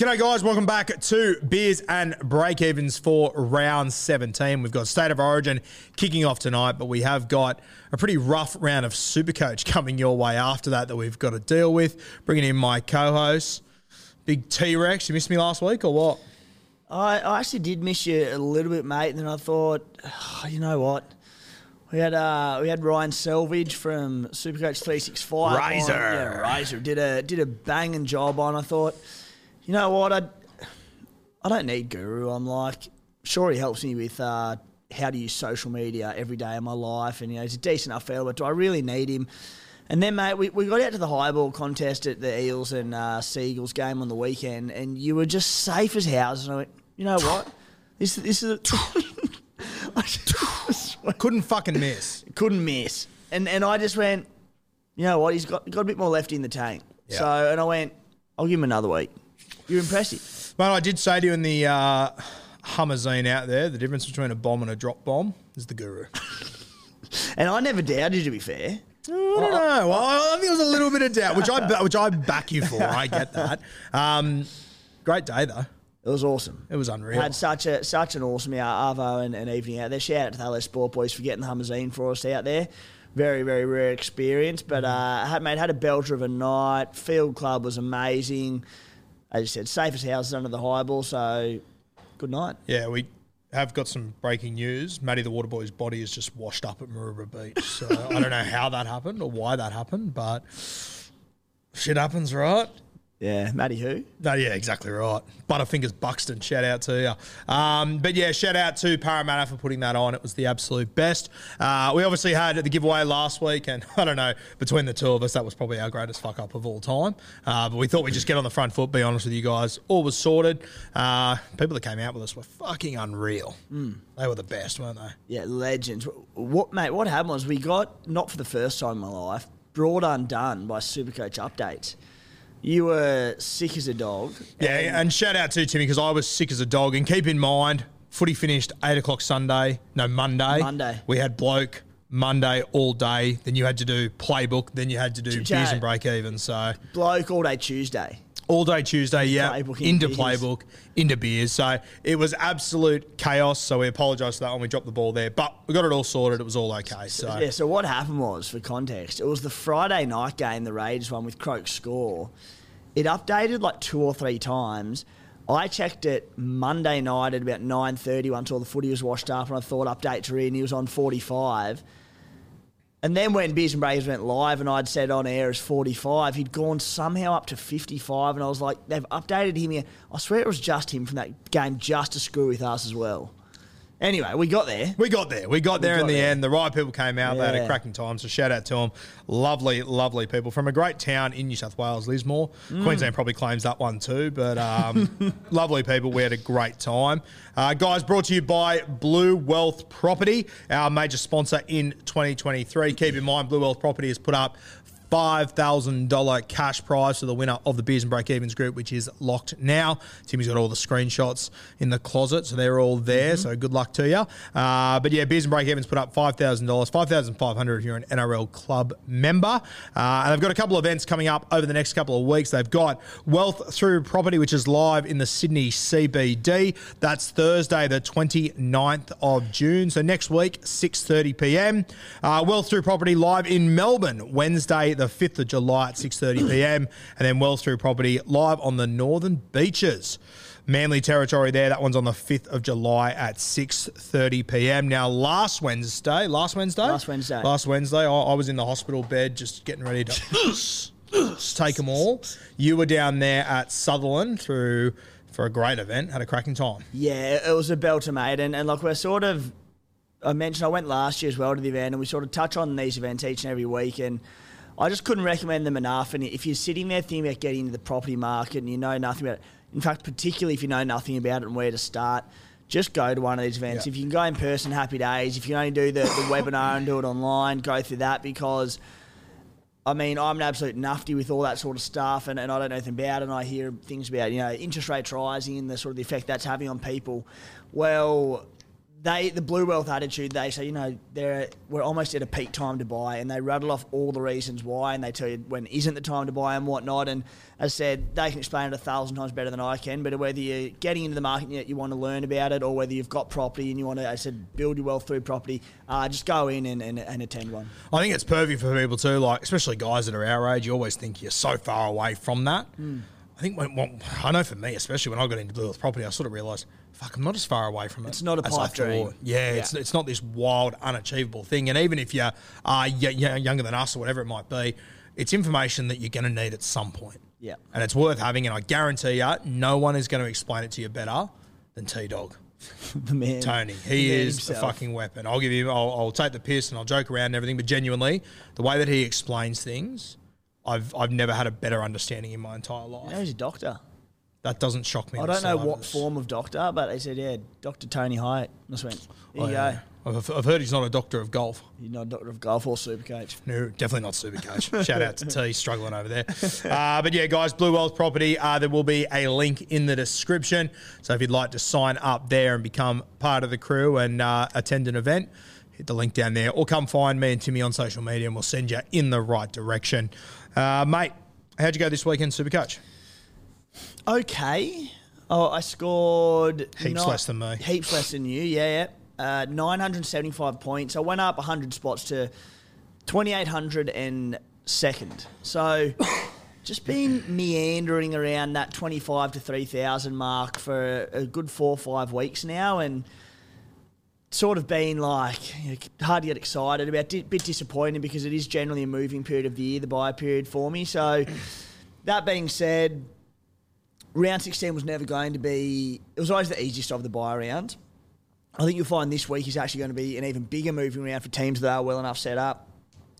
G'day, guys. Welcome back to Beers and Breakevens for round 17. We've got State of Origin kicking off tonight, but we have got a pretty rough round of Supercoach coming your way after that that we've got to deal with. Bringing in my co host, Big T Rex. You missed me last week or what? I, I actually did miss you a little bit, mate. And then I thought, oh, you know what? We had uh, we had Ryan Selvage from Supercoach three six five. Razor. yeah, Razor did a did a banging job on. I thought, you know what? I I don't need Guru. I'm like, sure he helps me with uh, how to use social media every day of my life, and you know he's a decent enough fella. But do I really need him? And then, mate, we, we got out to the highball contest at the Eels and uh, Seagulls game on the weekend, and you were just safe as houses. And I went, you know what? This this is. A Couldn't fucking miss. couldn't miss. And and I just went, you know what? He's got got a bit more left in the tank. Yeah. So and I went, I'll give him another week. You're impressive. Mate, I did say to you in the uh, Hummerzine out there, the difference between a bomb and a drop bomb is the guru. And I never doubted you. To be fair, I don't know. Well, I think it was a little bit of doubt, which I which I back you for. I get that. Um, great day though. it was awesome. It was unreal. Had such a such an awesome uh, Arvo and, and evening out there. Shout out to the LA Sport Boys for getting the Hummerzine for us out there. Very very rare experience, but uh, had mate had a belter of a night. Field club was amazing. As you said, safest houses under the high ball. So good night. Yeah, we have got some breaking news. Matty the Waterboy's body is just washed up at Maroubra Beach. So I don't know how that happened or why that happened, but shit happens, right? Yeah, Matty who? No, yeah, exactly right. Butterfingers Buxton, shout out to you. Um, but yeah, shout out to Parramatta for putting that on. It was the absolute best. Uh, we obviously had the giveaway last week, and I don't know, between the two of us, that was probably our greatest fuck up of all time. Uh, but we thought we'd just get on the front foot, be honest with you guys. All was sorted. Uh, people that came out with us were fucking unreal. They were the best, weren't they? Yeah, legends. What mate? What happened was we got not for the first time in my life brought undone by Supercoach updates. You were sick as a dog. Yeah, and shout out to Timmy because I was sick as a dog. And keep in mind, footy finished eight o'clock Sunday. No, Monday. Monday. We had bloke Monday all day. Then you had to do playbook. Then you had to do Ch- beers and break even. So bloke all day Tuesday. All day Tuesday, yeah, Playbook, into beers. playbook, into beers. So it was absolute chaos. So we apologise for that when we dropped the ball there, but we got it all sorted. It was all okay. So Yeah, so what happened was, for context, it was the Friday night game, the Raiders one with Croak's score. It updated like two or three times. I checked it Monday night at about 9.30 once all the footy was washed up and I thought update to read and he was on 45. And then when Beers and Braves went live and I'd said on air as 45, he'd gone somehow up to 55 and I was like, they've updated him here. I swear it was just him from that game just to screw with us as well. Anyway, we got there. We got there. We got there in the there. end. The right people came out. They had a cracking time. So shout out to them. Lovely, lovely people from a great town in New South Wales, Lismore. Mm. Queensland probably claims that one too. But um, lovely people. We had a great time. Uh, guys, brought to you by Blue Wealth Property, our major sponsor in 2023. Keep in mind, Blue Wealth Property has put up $5,000 cash prize for the winner of the Beers and Break Evens group, which is locked now. Timmy's got all the screenshots in the closet, so they're all there. So good luck to you. Uh, but yeah, Beers and Break Evens put up $5,000, 5,500 if you're an NRL club member. Uh, and they've got a couple of events coming up over the next couple of weeks. They've got Wealth Through Property, which is live in the Sydney CBD. That's Thursday, the 29th of June. So next week, 6.30 p.m. Uh, Wealth Through Property live in Melbourne, Wednesday, the 5th of July at 6.30pm. And then Wealth Through Property live on the Northern Beaches. Manly territory there. That one's on the 5th of July at 6.30pm. Now, last Wednesday, last Wednesday? Last Wednesday. Last Wednesday, I, I was in the hospital bed just getting ready to take them all. You were down there at Sutherland through for a great event. Had a cracking time. Yeah, it was a belter, mate. And, and like we're sort of, I mentioned I went last year as well to the event, and we sort of touch on these events each and every week. And I just couldn't recommend them enough. And if you're sitting there thinking about getting into the property market and you know nothing about it, in fact, particularly if you know nothing about it and where to start, just go to one of these events. Yeah. If you can go in person, happy days. If you can only do the, the webinar and do it online, go through that because. I mean, I'm an absolute nufty with all that sort of stuff, and, and I don't know anything about it. And I hear things about, you know, interest rates rising and the sort of the effect that's having on people. Well, they the Blue Wealth attitude, they say, you know, they're we're almost at a peak time to buy, and they rattle off all the reasons why, and they tell you when isn't the time to buy and whatnot. And as I said, they can explain it a thousand times better than I can. But whether you're getting into the market and you want to learn about it, or whether you've got property and you want to, as I said, build your wealth through property, uh, just go in and, and, and attend one. I think it's perfect for people too, like especially guys that are our age. You always think you're so far away from that. I think when, when I know for me, especially when I got into Blue Wealth property, I sort of realised, fuck, I'm not as far away from it. It's not a pipe dream. thought. Yeah, it's it's not this wild, unachievable thing. And even if you're uh, y- y- younger than us or whatever it might be, it's information that you're going to need at some point. Yeah. and it's worth having. And I guarantee you, no one is going to explain it to you better than T Dog. The man, Tony. the He man is himself. a fucking weapon. I'll give you. I'll, I'll take the piss and I'll joke around and everything, but genuinely, the way that he explains things, I've I've never had a better understanding in my entire life. You know, he's a doctor. That doesn't shock me. I don't know what slightest. form of doctor, but they said, yeah, Dr. Tony Hyatt. I just went, Oh, you yeah. I've, I've heard he's not a doctor of golf. go. You're not a doctor of golf or supercoach. No, definitely not Supercoach. Shout out to T, struggling over there. Uh, but yeah, guys, Blue Wealth Property, uh, there will be a link in the description. So if you'd like to sign up there and become part of the crew and uh, attend an event, hit the link down there or come find me and Timmy on social media and we'll send you in the right direction. Uh, mate, how'd you go this weekend, Supercoach? Okay. Oh, I scored Heaps less than me. Heaps less than you. Yeah, yeah. Uh, 975 points. I went up 100 spots to 2802nd. So just been meandering around that 25 to 3000 mark for a good four or five weeks now, and sort of been like you know, hard to get excited about. Di- bit disappointed because it is generally a moving period of the year, the buy period for me. So that being said round 16 was never going to be it was always the easiest of the buy round. I think you'll find this week is actually going to be an even bigger moving round for teams that are well enough set up.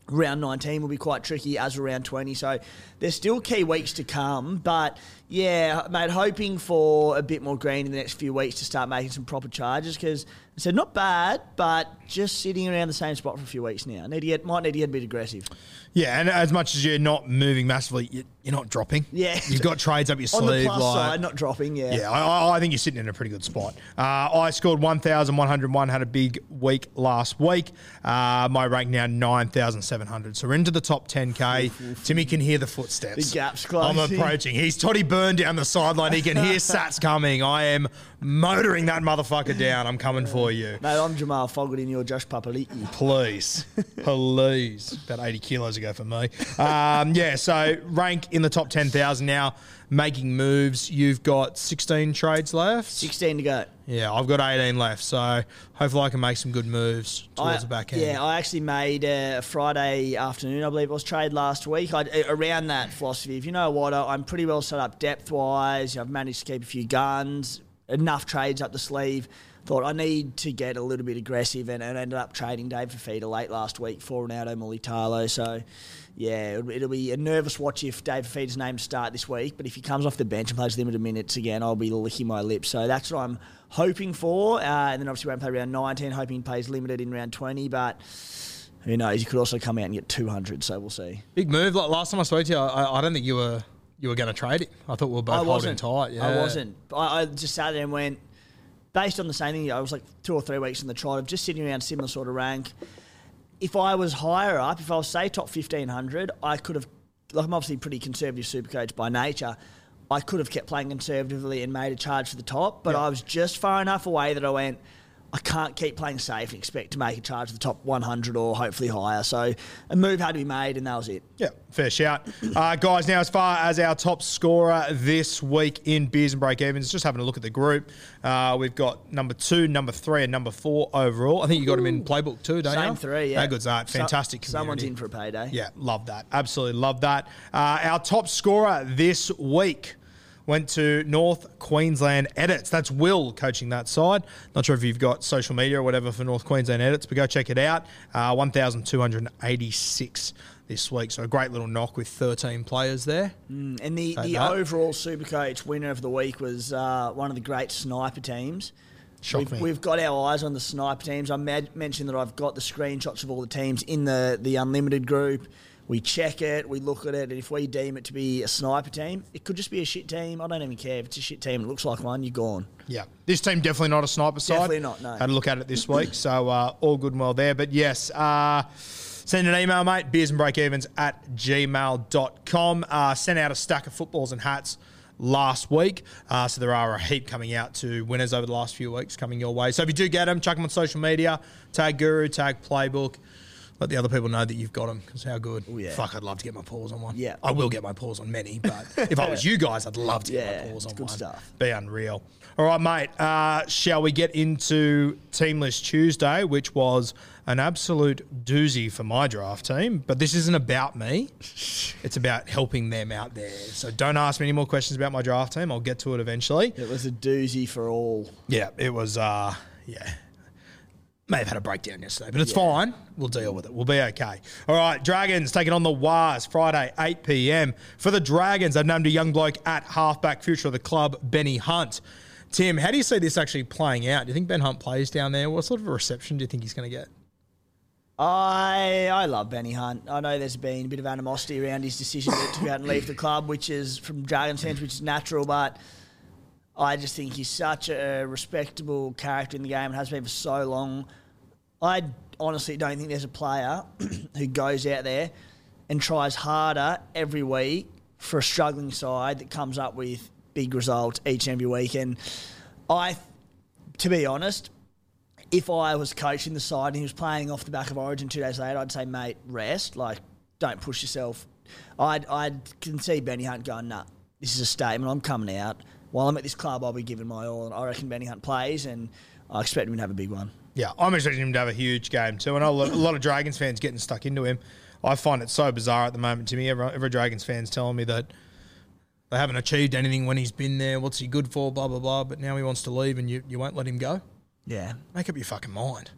Round 19 will be quite tricky as will round 20 so there's still key weeks to come but yeah mate hoping for a bit more green in the next few weeks to start making some proper charges because i said not bad but just sitting around the same spot for a few weeks now need to get might need to get a bit aggressive Yeah, and as much as you're not moving massively, you- you're not dropping. Yeah. You've got trades up your sleeve. on the plus like, side not dropping yeah Yeah, I, I- think you're sitting in a pretty good spot. Uh, I scored 1,101, had a big week last week. Uh, my rank now 9,700. So we're into the top 10K. Timmy can hear the footsteps. The gap's closing. I'm approaching. He's Toddy Byrne down the sideline. He can hear Sats coming. I am motoring that motherfucker down. I'm coming for you. Mate, I'm Jamal Fogarty and you're Josh Papali'i. Please, please. About 80 kilos ago for me. Um, yeah, so rank in the top 10,000 now, making moves. You've got 16 trades left. 16 to go. Yeah, I've got 18 left. So hopefully I can make some good moves towards I- the back end. Yeah, I actually made a Friday afternoon, I believe it was trade last week. I, around that philosophy, if you know what, I'm pretty well set up depth wise. I've managed to keep a few guns, enough trades up the sleeve. Thought I need to get a little bit aggressive and, and ended up trading Dave Fifita late last week for Ronaldo Mulitalo. So, yeah, it'll, it'll be a nervous watch if Dave Fifita's name start this week. But if he comes off the bench and plays limited minutes again, I'll be licking my lips. So that's what I'm hoping for. Uh, and then obviously won't play round 19, hoping he plays limited in round 20. But who knows? He could also come out and get 200. So we'll see. Big move. Like last time I spoke to you, I, I don't think you were you were going to trade it. I thought we were both I holding tight. Yeah. I wasn't. I, I just sat there and went, based on the same thing, I was like two or three weeks in the trial of just sitting around similar sort of rank. If I was higher up, if I was say top fifteen hundred, I could have. Like I'm obviously pretty conservative super coach by nature. I could have kept playing conservatively and made a charge for the top, but Yeah. I was just far enough away that I went. I can't keep playing safe and expect to make a charge of the top 100 or hopefully higher. So a move had to be made, and that was it. Yeah, fair shout. Uh, guys, now as far as our top scorer this week in Beers and Break Evens, just having a look at the group. Uh, we've got number two, number three, and number four overall. I think you got them in playbook too, don't you? Same three, yeah. How good's that? So- Fantastic someone's in for a payday. Yeah, love that. Absolutely love that. Uh, our top scorer this week went to North Queensland Edits. That's Will coaching that side. Not sure if you've got social media or whatever for North Queensland Edits, but go check it out. Uh, 1,286 this week. So a great little knock with 13 players there. And the, Take the that. overall Supercoach winner of the week was uh, one of the great sniper teams. We've, we've got our eyes on the sniper teams. I mad- mentioned that I've got the screenshots of all the teams in the, the unlimited group. We check it, we look at it, and if we deem it to be a sniper team, it could just be a shit team. I don't even care if it's a shit team. It looks like one. You're gone. Yeah, this team definitely not a sniper side. Definitely not, no. Had a look at it this week, so uh, all good and well there. But yes, uh, send an email, mate, beersandbreakevens at gmail.com. Uh, sent out a stack of footballs and hats last week, uh, so there are a heap coming out to winners over the last few weeks coming your way. So if you do get them, chuck them on social media, tag Guru, tag Playbook. Let the other people know that you've got them because how good. yeah. Fuck, I'd love to get my paws on one. Yeah. I will get my paws on many, but if I was you guys, I'd love to get my paws on good one. stuff. Be unreal. All right, mate. Uh, shall we get into Teamless Tuesday, which was an absolute doozy for my draft team? But this isn't about me. It's about helping them out there. So don't ask me any more questions about my draft team. I'll get to it eventually. It was a doozy for all. Yeah, it was. Uh, yeah. May have had a breakdown yesterday, but it's fine. We'll deal with it. We'll be okay. All right, Dragons taking on the Wars Friday, 8 p.m. For the Dragons, they've named a young bloke at halfback, future of the club, Benny Hunt. Tim, how do you see this actually playing out? Do you think Ben Hunt plays down there? What sort of a reception do you think he's going to get? I I love Benny Hunt. I know there's been a bit of animosity around his decision to, to go out and leave the club, which is from Dragons fans, which is natural, but I just think he's such a respectable character in the game and has been for so long. I honestly don't think there's a player who goes out there and tries harder every week for a struggling side that comes up with big results each and every week. And I, to be honest, if I was coaching the side and he was playing off the back of Origin two days later, I'd say, mate, rest. Like, don't push yourself. I'd, I can see Benny Hunt going, nah, this is a statement. I'm coming out. While I'm at this club, I'll be giving my all. And I reckon Benny Hunt plays, and I expect him to have a big one. Yeah, I'm expecting him to have a huge game too. I know a lot- of Dragons fans getting stuck into him. I find it so bizarre at the moment to me. Every, every Dragons fan's telling me that they haven't achieved anything when he's been there. What's he good for? Blah blah blah. But now he wants to leave, and you, you won't let him go. Yeah. Make up your fucking mind.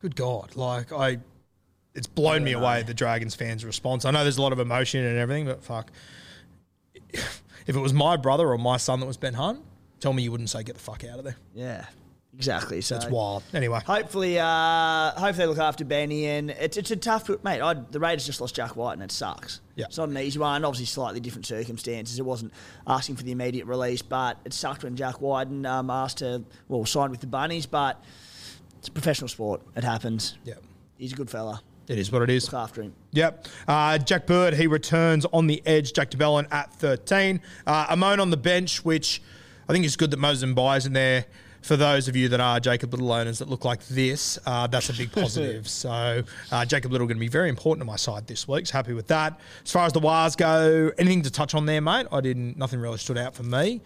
Good God, like I, it's blown me away the Dragons fans' response. I know there's a lot of emotion and everything, but fuck, if it was my brother or my son that was Ben Hunt, tell me you wouldn't say get the fuck out of there. Yeah. Exactly. So That's wild. Anyway, Hopefully, uh, hopefully they look after Benny, and it's, it's a tough mate. I, the Raiders just lost Jack White, and it sucks. Yeah. it's not an easy one. Obviously, slightly different circumstances. It wasn't asking for the immediate release, but it sucked when Jack White um, asked to well signed with the Bunnies. But it's a professional sport. It happens. yeah, He's a good fella. It is what it is. Look after him. Yep. Uh, Jack Bird, he returns on the edge. Jack de Belin at 13. Uh, Amon on the bench, which I think is good that Moses Mbye's in there. For those of you that are Jacob Liddle owners that look like this, uh, that's a big positive. so uh, Jacob Liddle going to be very important to my side this week. So happy with that. As far as the Wars go, anything to touch on there, mate? I didn't. Nothing really stood out for me.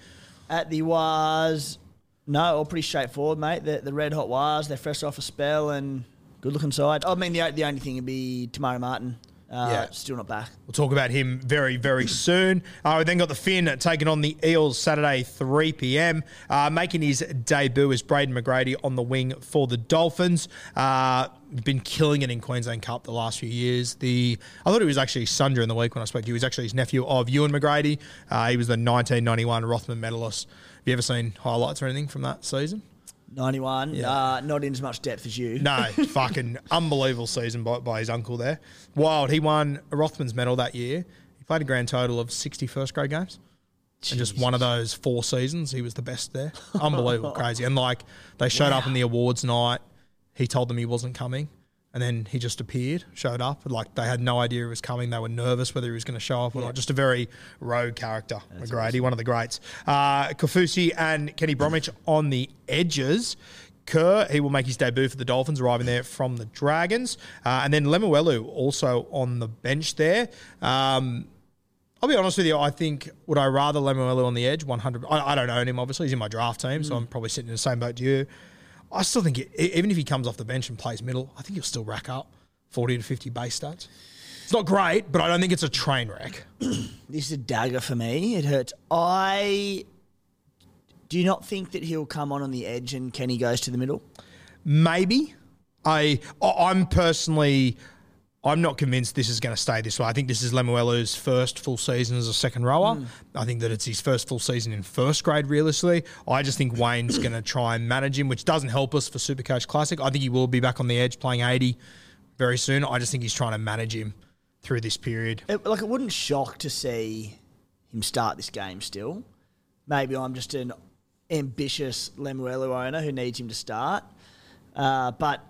At the Wars, no, all pretty straightforward, mate. The, the red hot Wars, they're fresh off a spell and good looking side. I mean, the, the only thing would be Te Maire Martin. Uh, Yeah. Still not back. We'll talk about him very, very soon. Uh, we then got the Finn taking on the Eels Saturday, 3 p.m. Uh, making his debut is Braden McGrady on the wing for the Dolphins. Uh, been killing it in Queensland Cup the last few years. The I thought he was actually son during the week when I spoke to you. He was actually his nephew of Ewan McGrady. Uh, he was the 1991 Rothman medalist. Have you ever seen highlights or anything from that season? 91. Yeah. Uh, not in as much depth as you. No, fucking unbelievable season by, by his uncle there. Wild. He won a Rothmans medal that year. He played a grand total of 60 first grade games. And just one of those four seasons, he was the best there. Unbelievable, crazy. And like they showed up in the awards night. He told them he wasn't coming. And then he just appeared, showed up. Like they had no idea he was coming. They were nervous whether he was going to show up or not. Just a very rogue character, McGrady, one of the greats. Uh, Kaufusi and Kenny Bromwich on the edges. Kerr, he will make his debut for the Dolphins, arriving there from the Dragons. Uh, and then Lemuelu also on the bench there. Um, I'll be honest with you. I think would I rather Lemuelu on the edge? One hundred. I, I don't own him. Obviously, he's in my draft team, so I'm probably sitting in the same boat to you. I still think it, even if he comes off the bench and plays middle, I think he'll still rack up forty to fifty base stats. It's not great, but I don't think it's a train wreck. This is a dagger for me. It hurts. I do you not think that he'll come on on the edge and Kenny goes to the middle? Maybe. I- I'm personally I'm not convinced this is going to stay this way. I think this is Lemuelu's first full season as a second rower. I think that it's his first full season in first grade, realistically. I just think Wayne's going to try and manage him, which doesn't help us for Supercoach Classic. I think he will be back on the edge playing 80 very soon. I just think he's trying to manage him through this period. It, like it wouldn't shock to see him start this game still. Maybe I'm just an ambitious Lemuelu owner who needs him to start. Uh, but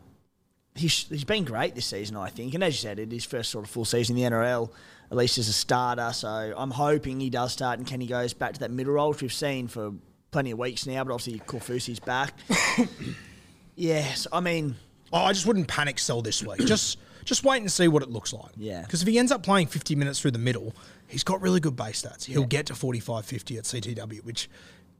he's, he's been great this season, I think. And as you said, it is his first sort of full season in the NRL, at least as a starter. So I'm hoping he does start and Kenny goes back to that middle role, which we've seen for plenty of weeks now. But obviously, Kaufusi's back. yes, I mean, Oh, I just wouldn't panic sell this week. Just just wait and see what it looks like. Yeah. Because if he ends up playing 50 minutes through the middle, he's got really good base stats. He'll get to 45 50 at CTW, which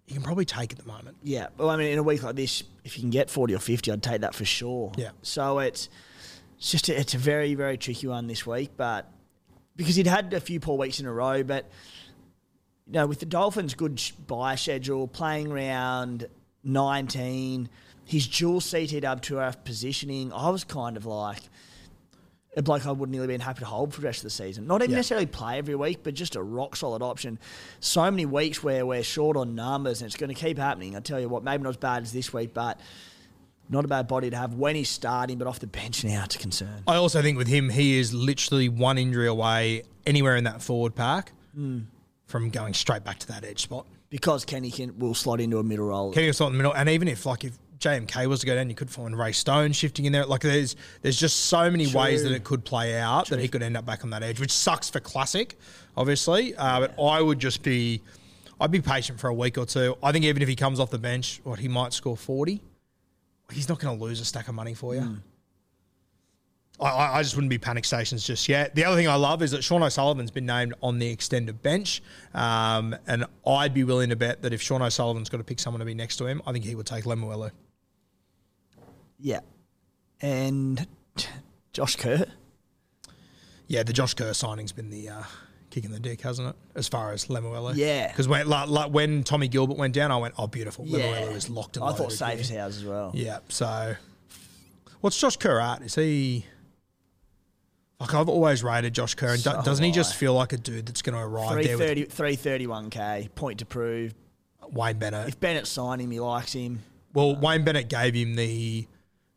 you can probably take at the moment. Yeah, well, I mean, in a week like this, if you can get forty or fifty, I'd take that for sure. Yeah. So it's it's just a, it's a very very tricky one this week, but because he'd had a few poor weeks in a row, but you know, with the Dolphins' good buy schedule, playing round nineteen, his dual CT up to F positioning, I was kind of like. A bloke I would nearly been happy to hold for the rest of the season. Not even Yeah. necessarily play every week, but just a rock solid option. So many weeks where we're short on numbers, and it's going to keep happening. I tell you what, maybe not as bad as this week, but not a bad body to have when he's starting, but off the bench now, it's a concern. I also think with him, he is literally one injury away anywhere in that forward pack Hmm. from going straight back to that edge spot. Because Kenny can, will slot into a middle role. Kenny was in the middle, and even if like if JMK was to go down, you could find Ray Stone shifting in there. Like there's there's just so many ways that it could play out that he could end up back on that edge, which sucks for classic, obviously. Uh, but I would just be, I'd be patient for a week or two. I think even if he comes off the bench, what he might score forty, he's not going to lose a stack of money for you. I, I I just wouldn't be panic stations just yet. The other thing I love is that Sean O'Sullivan's been named on the extended bench, um, and I'd be willing to bet that if Sean O'Sullivan's got to pick someone to be next to him, I think he would take Lemuelu. Yeah. And Josh Kerr. Yeah, the Josh Kerr signing's been the uh, kick in the dick, hasn't it? As far as Lemuelu, Yeah. Because when like, like when Tommy Gilbert went down, I went, "Oh, beautiful, Lemuelu is locked and I thought his house as well. Yeah. So, what's Josh Kerr at? Is he? Like I've always rated Josh Kerr, and So doesn't he just feel like a dude that's going to arrive there with 331k, point to prove. Wayne Bennett? If Bennett signed him, he likes him. Well, Wayne Bennett gave him the,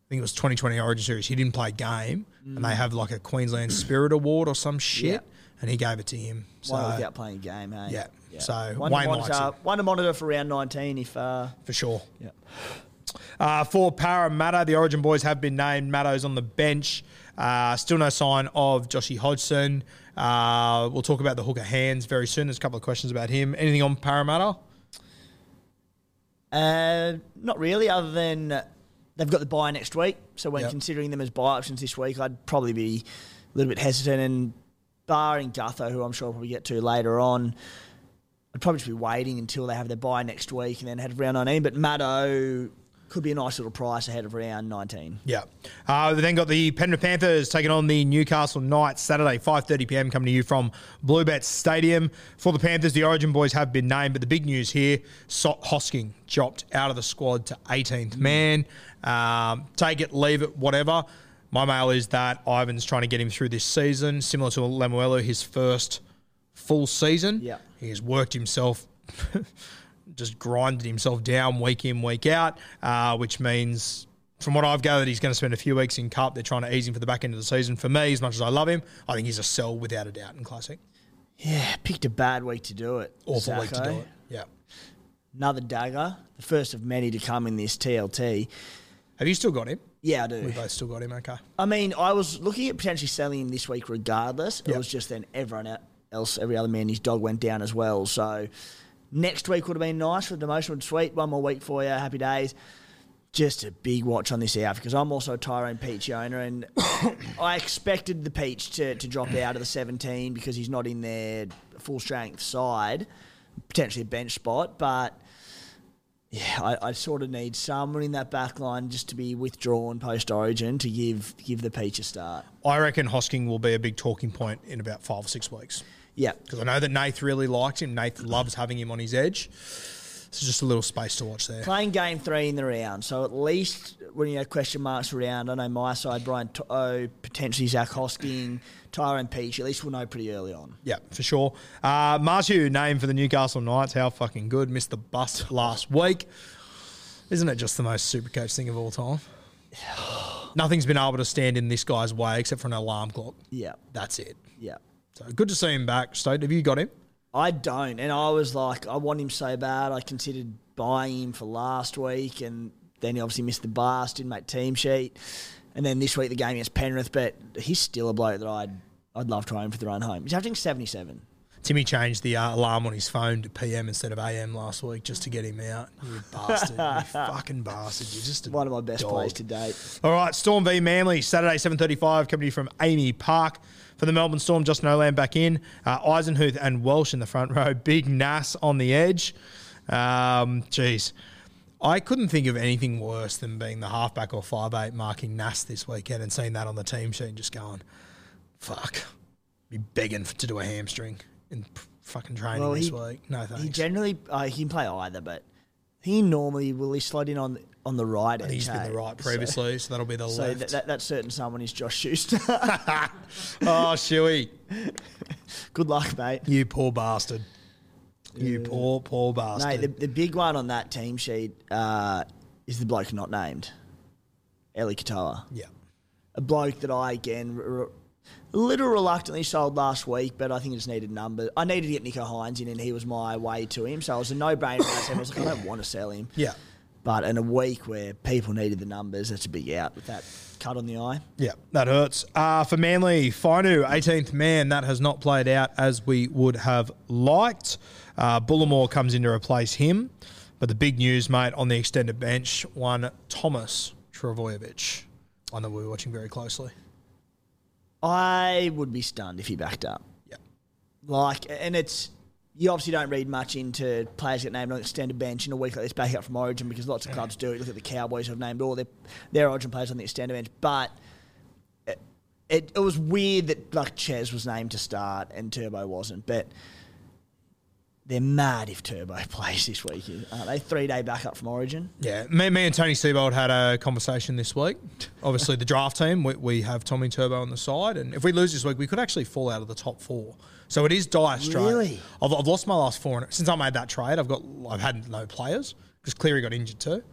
think it was 2020 Origin Series. He didn't play a game, and they have like a Queensland Spirit Award or some shit, Yeah. and he gave it to him. So One without playing a game, hey? yeah. So one, Wayne to likes monitor, it. one to monitor for round 19 if. Uh, for sure. yeah. Uh, for Parramatta, the Origin boys have been named. Matto's on the bench. Uh, still no sign of Joshy Hodgson. Uh, we'll talk about the hooker hands very soon. There's a couple of questions about him. Anything on Parramatta? Uh, not really, other than they've got the buy next week. So when Yep. considering them as buy options this week, I'd probably be a little bit hesitant. And barring Gutho, who I'm sure we'll probably get to later on, I'd probably just be waiting until they have their buy next week and then head round 19. But Maddo could be a nice little price ahead of round 19. Yeah. Uh, we then got the Penrith Panthers taking on the Newcastle Knights Saturday, 5.30pm, coming to you from Bluebet Stadium. For the Panthers, the Origin boys have been named, but the big news here, so- Hosking dropped out of the squad to 18th man. Um, take it, leave it, whatever. My mail is that Ivan's trying to get him through this season, similar to Lemuelu, his first full season. Yeah. He has worked himself just grinded himself down week in, week out, uh, which means, from what I've gathered, he's going to spend a few weeks in Cup. They're trying to ease him for the back end of the season. For me, as much as I love him, I think he's a sell without a doubt in Classic. Yeah, picked a bad week to do it. Awful week to do it. Yeah. Another dagger, the first of many to come in this TLT. Have you still got him? Yeah, I do. We both still got him. Okay. I mean, I was looking at potentially selling him this week regardless. It Yep. was just then everyone else, every other man, his dog went down as well. So next week would have been nice for the demotion would sweet. One more week for you. Happy days. just a big watch on this out because I'm also a Tyrone Peachey owner, and I expected the Peach to, to drop out of the 17 because he's not in their full strength side, potentially a bench spot. But yeah, I, I sort of need someone in that back line just to be withdrawn post Origin to give give the Peach a start. I reckon Hosking will be a big talking point in about five or six weeks. Yeah, Because I know that Nath really likes him. Nath loves having him on his edge. It's just a little space to watch there. playing game three in the round. So at least when you have question marks around, I know my side, Brian To'o, potentially Zach Hosking, Tyrone Peachey, at least we'll know pretty early on. Yeah, for sure. Uh, name for the Newcastle Knights. How fucking good. Missed the bus last week. Isn't it just the most super coach thing of all time? Nothing's been able to stand in this guy's way except for an alarm clock. Yeah, That's it. yeah. So good to see him back. Stoke, have you got him? I don't, and I was like, I want him so bad. I considered buying him for last week, and then he obviously missed the bus, didn't make team sheet, and then this week the game against Penrith. But he's still a bloke that I'd I'd love to own for the run home. He's averaging seventy seven. Timmy changed the uh, alarm on his phone to PM instead of AM last week just to get him out. You bastard. you fucking bastard. You're just a One of my best dog. plays to date. All right, Storm v Manly, Saturday, 7.35, coming from AAMI Park. For the Melbourne Storm, Justin Olam back in. Uh, Eisenhuth and Welsh in the front row. Big Nass on the edge. Um, geez. I couldn't think of anything worse than being the halfback or five eight marking Nass this weekend and seeing that on the team sheet and just going, fuck. Be begging to do a hamstring in fucking training Well, this he- week. No thanks. He generally uh, he can play either, but he normally will he slot in on on the right. He's been the right previously, so, that'll be the So, so left. that, that, that certain someone is Josh Schuster. oh, Shuey. Good luck, mate. You poor bastard. You poor, poor bastard. Mate, the, the big one on that team sheet uh, is the bloke not named, Eli Katoa. yeah. A bloke that I, again, r- little reluctantly sold last week, but I think it just needed numbers. I needed to get Nicho Hynes in, and he was my way to him. So it was a no brainer. I was like, I don't want to sell him. Yeah. But in a week where people needed the numbers, that's a big out with that cut on the eye. Yeah, that hurts. Uh, for Manly, Finu, 18th man, that has not played out as we would have liked. Uh, Bullimore comes in to replace him. But the big news, mate, on the extended bench, one Thomas Trbojevic, one that we were watching very closely. I would be stunned if he backed up. Yeah. Like, and it's you obviously don't read much into players get named on the extended bench in a week like this back up from Origin because lots of clubs do it. Look at the Cowboys who have named all their their Origin players on the extended bench, but it, it, it was weird that like Ches was named to start and Turbo wasn't, but. They're mad if Turbo plays this week. Aren't they? Three day backup from Origin. Yeah, me, me and Tony Seabold had a conversation this week. Obviously, the draft team, we, we have Tommy Turbo on the side, and if we lose this week, we could actually fall out of the top four. So it is dire straits. Really? I've, I've lost my last four in- since I made that trade. I've got I've had no players because Cleary got injured too.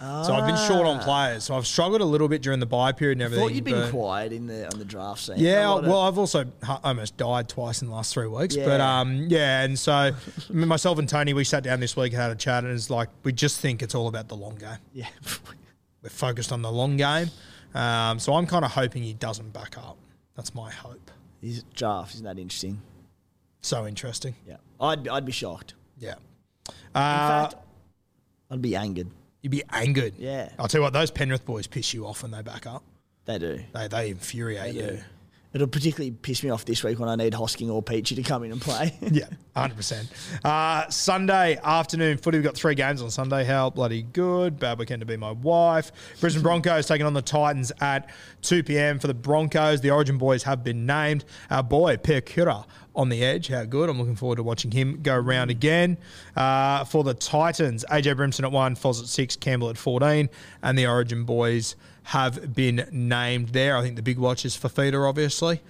So I've been short on players. So I've struggled a little bit during the buy period and I everything. thought you'd been but- quiet in the on the draft scene. yeah, lot of- well, I've also almost died twice in the last three weeks. But Yeah. um, yeah, and so I mean, myself and Tony, we sat down this week and had a chat, and it's like we just think it's all about the long game. yeah. We're focused on the long game. Um, so I'm kind of hoping he doesn't back up. That's my hope. His draft isn't that interesting? So interesting. Yeah, I'd I'd be shocked. Yeah. In Uh, fact, I'd be angered. You'd be angered. Yeah. I'll tell you what, those Penrith boys piss you off when they back up. They do. They, they infuriate you. It'll particularly piss me off this week when I need Hosking or Peachy to come in and play. Yeah, 100%. Uh, Sunday afternoon footy. We've got three games on Sunday. How bloody good. Bad weekend to be my wife. Brisbane Broncos taking on the Titans at 2 p.m. for the Broncos. The Origin boys have been named. Our boy, Piakura, on the edge. How good. I'm looking forward to watching him go round again. Uh, for the Titans, AJ Brimson at 1, Foz at 6, Campbell at 14. And the Origin boys have been named there. I think the big watch is for Feeder, obviously.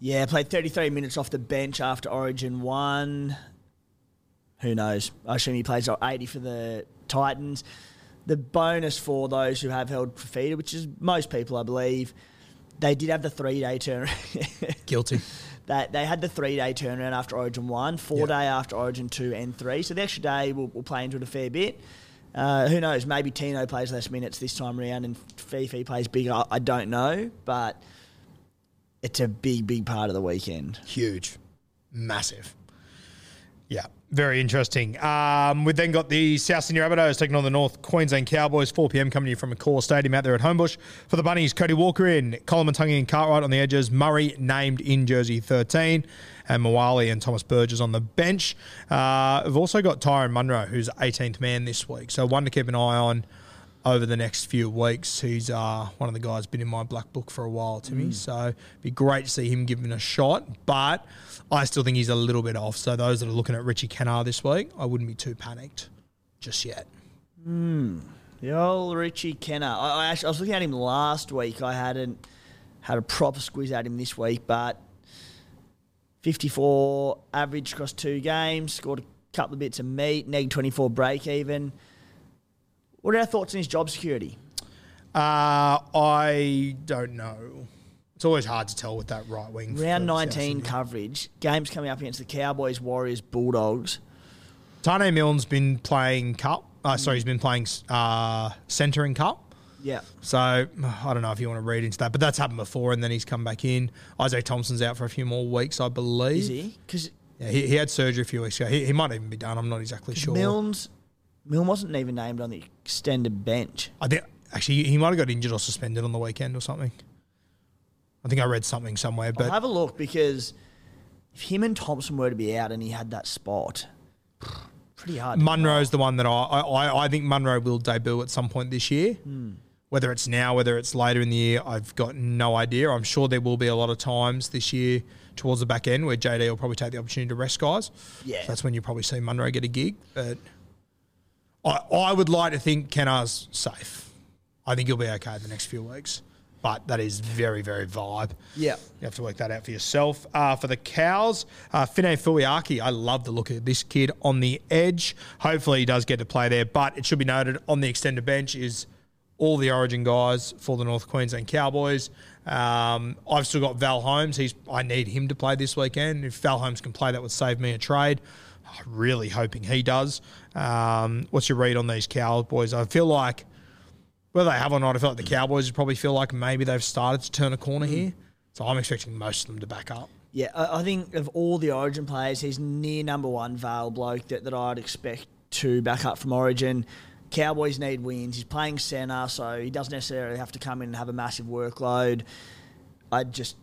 yeah, played 33 minutes off the bench after Origin one. Who knows? I assume he plays 80 for the Titans. The bonus for those who have held feeder, which is most people, I believe, they did have the three day turn. Guilty. that they had the three day turnaround after Origin one, four Yep. day after Origin two and three. So the extra day will, will play into it a fair bit. Uh, who knows? Maybe Tino plays less minutes this time around and Fifi plays bigger. I, don't know, but it's a big, big part of the weekend. Huge. Massive. Yeah. Very interesting. Um, we've then got the South Sydney Rabbitohs taking on the North Queensland Cowboys. 4 p.m. coming to you from Accor Stadium out there at Homebush. For the Bunnies, Cody Walker in, Koloamatangi and Cartwright on the edges, Murray named in jersey 13, and Mawali and Thomas Burgess on the bench. Uh, we've also got Tyron Munro, who's 18th man this week. So one to keep an eye on over the next few weeks. He's uh, one of the guys been in my black book for a while, Timmy. Mm. So it'd be great to see him given a shot. But I still think he's a little bit off. So those that are looking at Richie Kennar this week, I wouldn't be too panicked just yet. The old Richie Kennar. I, I, actually, I was looking at him last week. I hadn't had a proper squeeze at him this week, but 54 average across two games, scored a couple of bits of meat, neg 24 break even. What are our thoughts on his job security? Uh, I don't know. It's always hard to tell with that right wing. Round 19 coverage, games coming up against the Cowboys, Warriors, Bulldogs. Taane Milne's been playing cup. Uh, sorry, he's been playing uh, centre in cup. Yeah. So I don't know if you want to read into that, but that's happened before, and then he's come back in. Izaac Thompson's out for a few more weeks, I believe. Is he? Because Yeah, he, he had surgery a few weeks ago. He, he might even be done. I'm not exactly sure. Milnes, Milne wasn't even named on the extended bench. I think actually he might have got injured or suspended on the weekend or something. I think I read something somewhere, but I'll have a look because if him and Thompson were to be out and he had that spot, pretty hard. Munro's the one that I, I I think Munro will debut at some point this year. Hmm. Whether it's now, whether it's later in the year, I've got no idea. I'm sure there will be a lot of times this year towards the back end where JD will probably take the opportunity to rest guys. Yeah. So that's when you probably see Munro get a gig. But I, I would like to think Kennar's safe. I think he'll be okay in the next few weeks. But that is very, very vibe. Yeah. You have to work that out for yourself. Uh, for the cows, uh, Finefeuiaki, I love the look of this kid on the edge. Hopefully he does get to play there, but it should be noted on the extended bench is all the Origin guys for the North Queensland Cowboys. Um, I've still got Val Holmes. He's I need him to play this weekend. If Val Holmes can play, that would save me a trade. I'm really hoping he does. Um, what's your read on these Cowboys? I feel like whether they have or not, I feel like the Cowboys probably feel like maybe they've started to turn a corner here. So I'm expecting most of them to back up. Yeah, I, I think of all the Origin players, he's near number one Vale bloke that, that I'd expect to back up from Origin. Cowboys need wins. He's playing centre, so he doesn't necessarily have to come in and have a massive workload. I just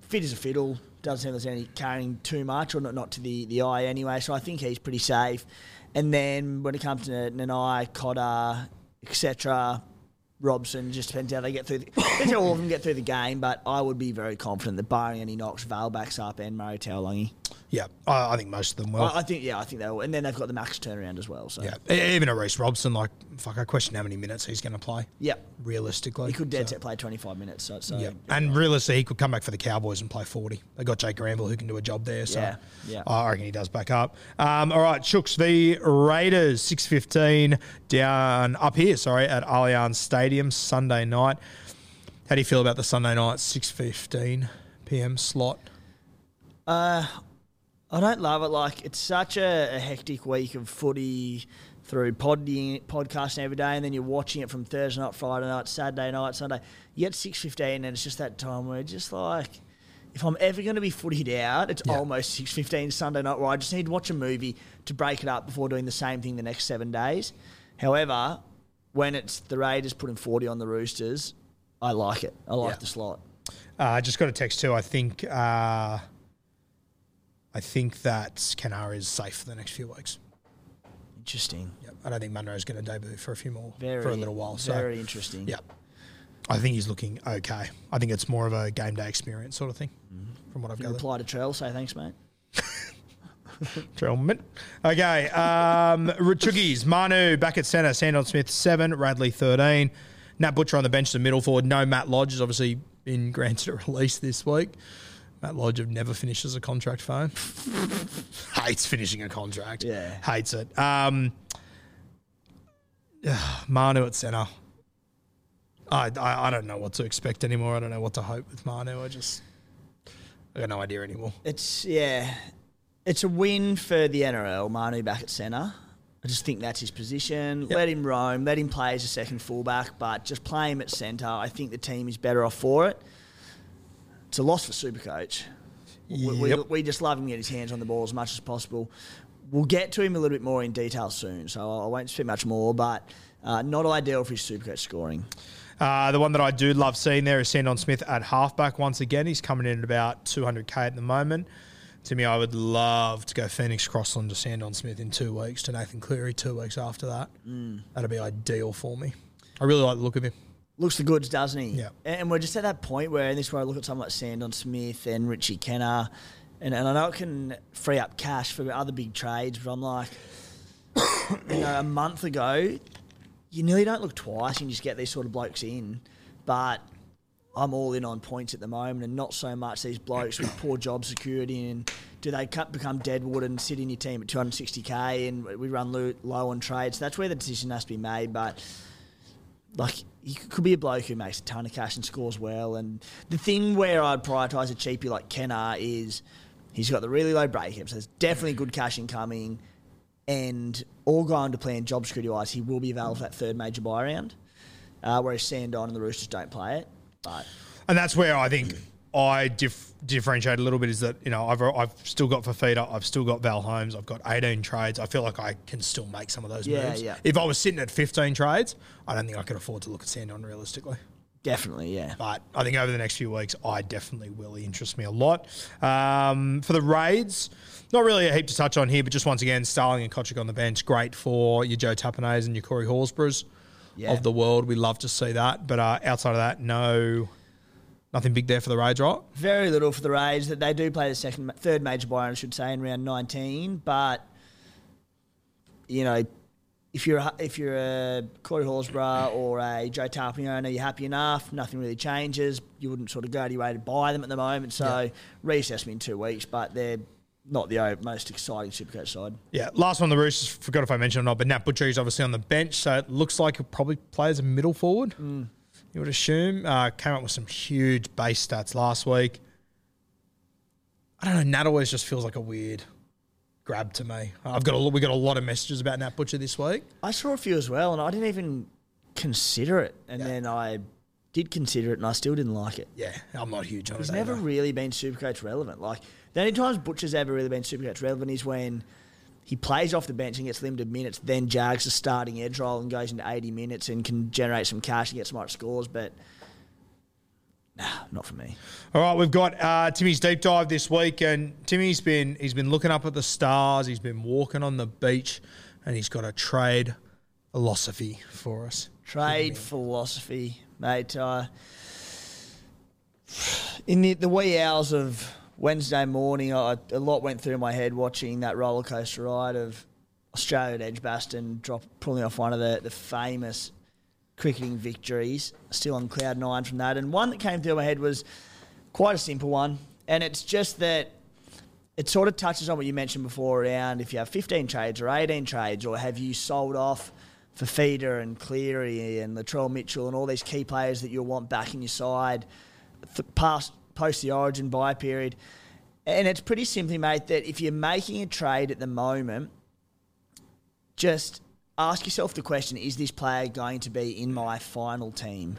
fit as a fiddle. Doesn't seem there's any carrying too much, or not, not to the, the eye anyway. So I think he's pretty safe. And then when it comes to Nanai, Cotter, etc., Robson, just depends how they get through. The, depends how all of them get through the game, but I would be very confident that barring any knocks, Val backs up and Murray Taulagi. Yeah, I, I think most of them will. I, I think, yeah, I think they will. And then they've got the max turnaround as well. So yeah, E- even a Reece Robson, like fuck, I question how many minutes he's going to play yeah, realistically. he could dead So, set play 25 minutes. So, so Yeah, and realistically, he could come back for the Cowboys and play forty. They got Jake Granville who can do a job there. So Yeah, yeah. I reckon he does back up. Um, all right, Chooks v Raiders, six fifteen down up here. Sorry, at Allianz Stadium Sunday night. How do you feel about the Sunday night six fifteen p.m. slot? I don't love it. Like it's such a, a hectic week of footy through podding, podcasting every day, and then you're watching it from Thursday night, Friday night, Saturday night, Sunday. You get six fifteen, and it's just that time where just like, if I'm ever going to be footied out, it's Yeah. almost six fifteen Sunday night, where I just need to watch a movie to break it up before doing the same thing the next seven days. However, when it's the Raiders putting forty on the Roosters, I like it. I like Yeah. the slot. Uh, I just got a text too. I think uh, I think that Kenara is safe for the next few weeks. Interesting. Yep. I don't think Munro's going to debut for a few more Very for a little while. So very interesting. yeah, I think he's looking okay. I think it's more of a game day experience sort of thing, from what I've gathered. reply to Trell, say thanks, mate. Trellman. Okay, um, Manu back at centre, Sandon Smith seven, Radley thirteen, Nat Butcher on the bench, the middle forward. No Matt Lodge has obviously been granted a release this week. Matt Lodge have never finishes a contract phone. Hates finishing a contract. Yeah. Hates it. Um, Manu at centre. I, I I don't know what to expect anymore. I don't know what to hope with Manu. I just I got no idea anymore. It's yeah, it's a win for the NRL. Manu back at centre. I just think that's his position. Let him roam. Let him play as a second fullback, but just play him at centre. I think the team is better off for it. It's a loss for Supercoach. We, we, we just love him get his hands on the ball as much as possible. we'll get to him a little bit more in detail soon, so I won't speak much more. But uh, not ideal for his Supercoach scoring. Uh, the one that I do love seeing there is Sandon Smith at halfback once again. He's coming in at about 200k at the moment. To me, I would love to go Phoenix Crossland to Sandon Smith in two weeks, to Nathan Cleary two weeks after that. Mm. That'd be ideal for me. I really like the look of him. Looks the goods, doesn't he? Yeah. And we're just at that point where, and this is where I look at someone like Sandon Smith and Richie Kennar, and, and I know it can free up cash for other big trades, but I'm like, you know, a month ago, you nearly don't look twice and you just get these sort of blokes in. But I'm all in on points at the moment and not so much these blokes with poor job security and do they cut, become deadwood and sit in your team at 260k and we run low, low on trades. That's where the decision has to be made. But like he could be a bloke who makes a ton of cash and scores well. And the thing where I'd prioritise a cheapie like Kennar is he's got the really low break breakup, so there's definitely good cash incoming. And all going to plan job security wise, he will be available for that third major buy round. Uh, whereas Sandon and the Roosters don't play it. But And that's where I think I dif- differentiate a little bit is that, you know, I've, I've still got Fifita, I've still got Val Holmes, I've got 18 trades. I feel like I can still make some of those Yeah, moves. yeah. If I was sitting at 15 trades, I don't think I could afford to look at Sandon realistically. definitely, yeah. But I think over the next few weeks, I definitely will. He interests me a lot. Um, for the raids, not really a heap to touch on here, but just once again, Starling and Kochik on the bench, great for your Joe Tapines and your Corey Horsburghs Yeah. of the world. We love to see that. But uh, outside of that, no, nothing big there for the raids, right? Very little for the Rage. That they do play the second, third major buy, I should say, in round 19. But you know, if you're a- if you're a Corey Horsburgh or a Joe Tapine owner, you're happy enough. Nothing really changes. You wouldn't sort of go to your way to buy them at the moment. So reassess me in two weeks. But they're not the most exciting Supercoach side. Yeah, last one, the Roosters. Forgot if I mentioned or not, but Nat Butcher is obviously on the bench, so it looks like he'll probably play as a middle forward. Mm. You would assume. Uh, came up with some huge base stats last week. I don't know. Nat always just feels like a weird grab to me. I've got a, we got a lot of messages about Nat Butcher this week. I saw a few as well, and I didn't even consider it. And then I did consider it, and I still didn't like it. Yeah, I'm not huge on He's it. never either. really been Supercoach relevant. Like the only times Butcher's ever really been Supercoach relevant is when he plays off the bench and gets limited minutes, then jags the starting edge role and goes into 80 minutes and can generate some cash and get some right scores. But nah, not for me. All right, we've got uh, Timmy's deep dive this week, and Timmy's been he's been looking up at the stars. He's been walking on the beach, and he's got a trade philosophy for us. Trade philosophy, mate. Uh, in the, the wee hours of Wednesday morning, I, a lot went through my head watching that roller coaster ride of Australia at Edgbaston drop, pulling off one of the, the famous cricketing victories. Still on cloud nine from that. And one that came through my head was quite a simple one. And it's just that it sort of touches on what you mentioned before around if you have 15 trades or 18 trades, or have you sold off for Fifita and Cleary and Latrell Mitchell and all these key players that you'll want back in your side past post the Origin buy period. And it's pretty simply, mate, that if you're making a trade at the moment, just ask yourself the question: Is this player going to be in my final team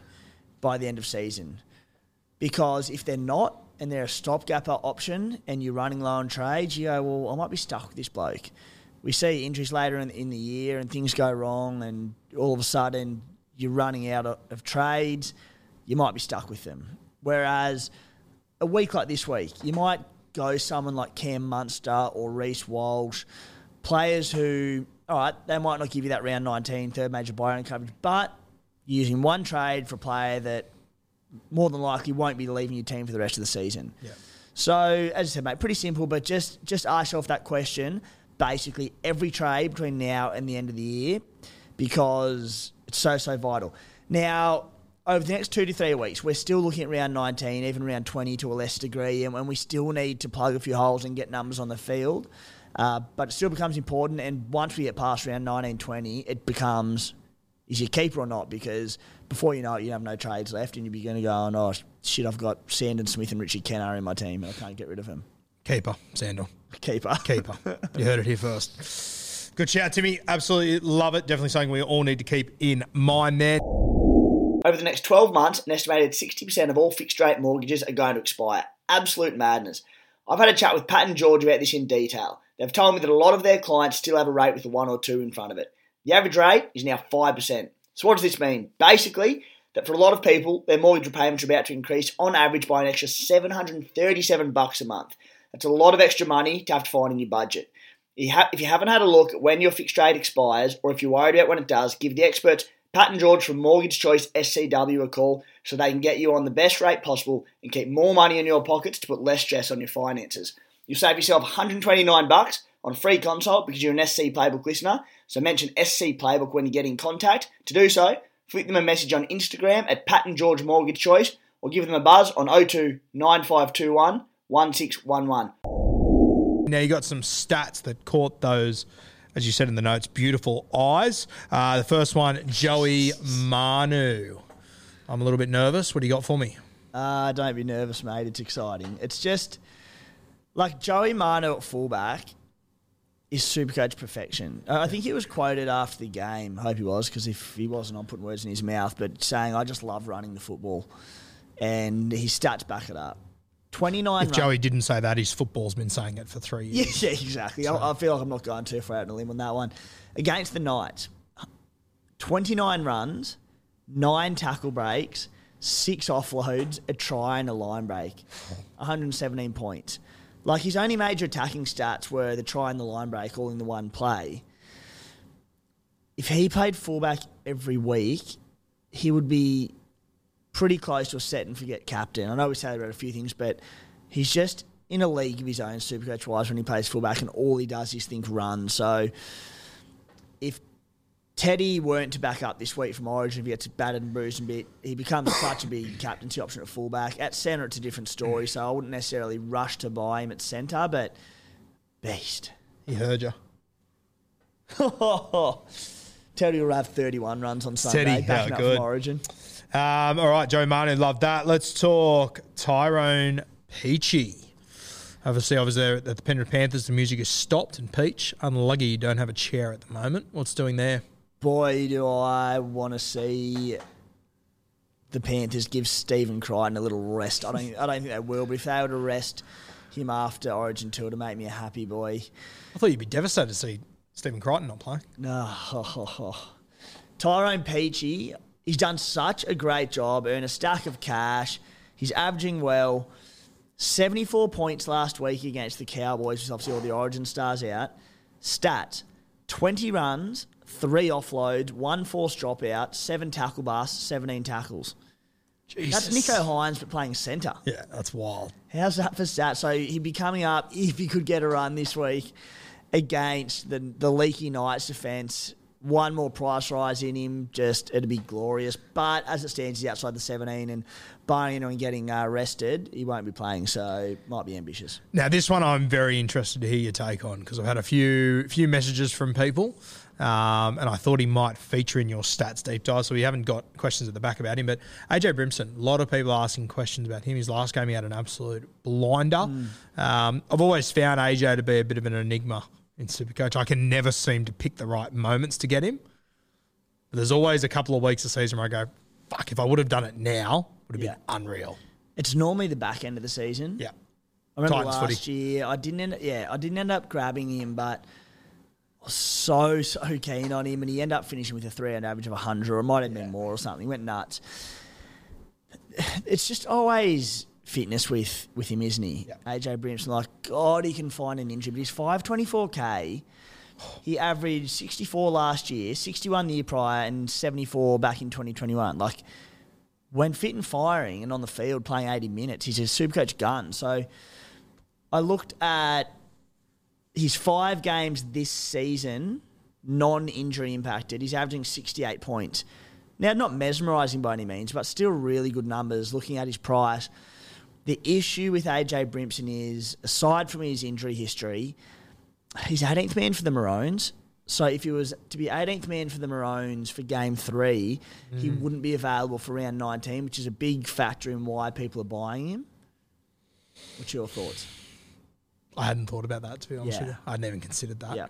by the end of season? Because if they're not, and they're a stopgap option, and you're running low on trades, you go, well, I might be stuck with this bloke. We see injuries later in, in the year, and things go wrong, and all of a sudden you're running out of, of trades. You might be stuck with them. Whereas a week like this week, you might go someone like Cam Munster or Reece Walsh, players who, all right, they might not give you that round 19 third major buy round coverage, but using one trade for a player that more than likely won't be leaving your team for the rest of the season. Yeah. So as I said, mate, pretty simple, but just just ask yourself that question basically every trade between now and the end of the year because it's so so vital. Now over the next two to three weeks, we're still looking at round 19, even round 20 to a less degree, and, and we still need to plug a few holes and get numbers on the field. Uh, but it still becomes important, and once we get past round 19, 20, it becomes is your keeper or not? Because before you know it, you have no trades left, and you'll be going to go, oh, no, shit, I've got Sandon Smith and Richie Kennar in my team, and I can't get rid of him. Keeper, Sandor. Keeper. Keeper. you heard it here first. Good shout, Timmy. Absolutely love it. Definitely something we all need to keep in mind there. Over the next 12 months, an estimated 60% of all fixed rate mortgages are going to expire. Absolute madness. I've had a chat with Pat and George about this in detail. They've told me that a lot of their clients still have a rate with a 1 or 2 in front of it. The average rate is now 5%. So, what does this mean? Basically, that for a lot of people, their mortgage repayments are about to increase on average by an extra 737 bucks a month. That's a lot of extra money to have to find in your budget. If you haven't had a look at when your fixed rate expires, or if you're worried about when it does, give the experts Pat and George from Mortgage Choice SCW a call so they can get you on the best rate possible and keep more money in your pockets to put less stress on your finances. You'll save yourself 129 bucks on a free consult because you're an SC Playbook listener. So mention SC Playbook when you get in contact. To do so, flick them a message on Instagram at Pat and George Mortgage Choice or give them a buzz on 02 9521 1611. Now you got some stats that caught those as you said in the notes, beautiful eyes. Uh, the first one, Joey Manu. I'm a little bit nervous. What do you got for me? Uh, don't be nervous, mate. It's exciting. It's just like Joey Manu at fullback is super coach perfection. I think he was quoted after the game. I hope he was, because if he wasn't, I'm putting words in his mouth. But saying, I just love running the football. And his stats back it up. 29 If Joey didn't say that, his football's been saying it for three years. Yeah, yeah exactly. So. I, I, feel like I'm not going too far out on a limb on that one. Against the Knights, 29 runs, nine tackle breaks, six offloads, a try, and a line break. 117 points. Like his only major attacking stats were the try and the line break, all in the one play. If he played fullback every week, he would be pretty close to a set and forget captain. I know we say about a few things, but he's just in a league of his own, Supercoach wise, when he plays fullback, and all he does is think run. So if Teddy weren't to back up this week from Origin, if he gets battered and bruised a bit, he becomes such a big captaincy option at fullback. At centre, it's a different story, so I wouldn't necessarily rush to buy him at centre, but beast. He heard you. Teddy will have 31 runs on Sunday, Teddy, backing oh, up good. from Origin. Um, all right, Joe Manu, love that. Let's talk Tyrone Peachey. Obviously, I was there at the Penrith Panthers. The music is stopped, and Peach, unlucky you don't have a chair at the moment. What's doing there? Boy, do I want to see the Panthers give Stephen Crichton a little rest. I don't, I don't think they will, but if they were to rest him after Origin Tour to make me a happy boy. I thought you'd be devastated to see Stephen Crichton not play. No. Tyrone Peachey, He's done such a great job, earned a stack of cash. He's averaging well. 74 points last week against the Cowboys, which obviously all the origin stars out. Stats 20 runs, three offloads, one forced dropout, seven tackle busts, 17 tackles. Jesus. That's Nicho Hynes, but playing centre. Yeah, that's wild. How's that for stats? So he'd be coming up, if he could get a run this week, against the, the leaky Knights defence one more price rise in him, just it'd be glorious. But as it stands, he's outside the 17 and buying and getting uh, rested, he won't be playing, so might be ambitious. Now, this one I'm very interested to hear your take on because I've had a few few messages from people. Um, and I thought he might feature in your stats deep dive. So we haven't got questions at the back about him. But AJ Brimson, a lot of people asking questions about him. His last game, he had an absolute blinder. Mm. Um, I've always found AJ to be a bit of an enigma in Supercoach. I can never seem to pick the right moments to get him. But there's always a couple of weeks of season where I go, fuck, if I would have done it now, it would have yeah. been unreal. It's normally the back end of the season. Yeah. I remember Titans last footy. year, I didn't end, yeah, I didn't end up grabbing him, but I was so, so keen on him, and he ended up finishing with a three and average of 100, or it might have been yeah. more or something. He went nuts. It's just always fitness with with him, isn't he? Yep. AJ Brimson, like God, he can find an injury, but he's five twenty four k. He averaged sixty four last year, sixty one the year prior, and seventy four back in twenty twenty one. Like when fit and firing and on the field playing eighty minutes, he's a super coach gun. So I looked at his five games this season, non injury impacted. He's averaging sixty eight points. Now, not mesmerising by any means, but still really good numbers looking at his price. The issue with AJ Brimson is, aside from his injury history, he's 18th man for the Maroons. So if he was to be 18th man for the Maroons for game three, mm. he wouldn't be available for round 19, which is a big factor in why people are buying him. What's your thoughts? I hadn't thought about that to be honest yeah. with you. I hadn't even considered that. Yeah.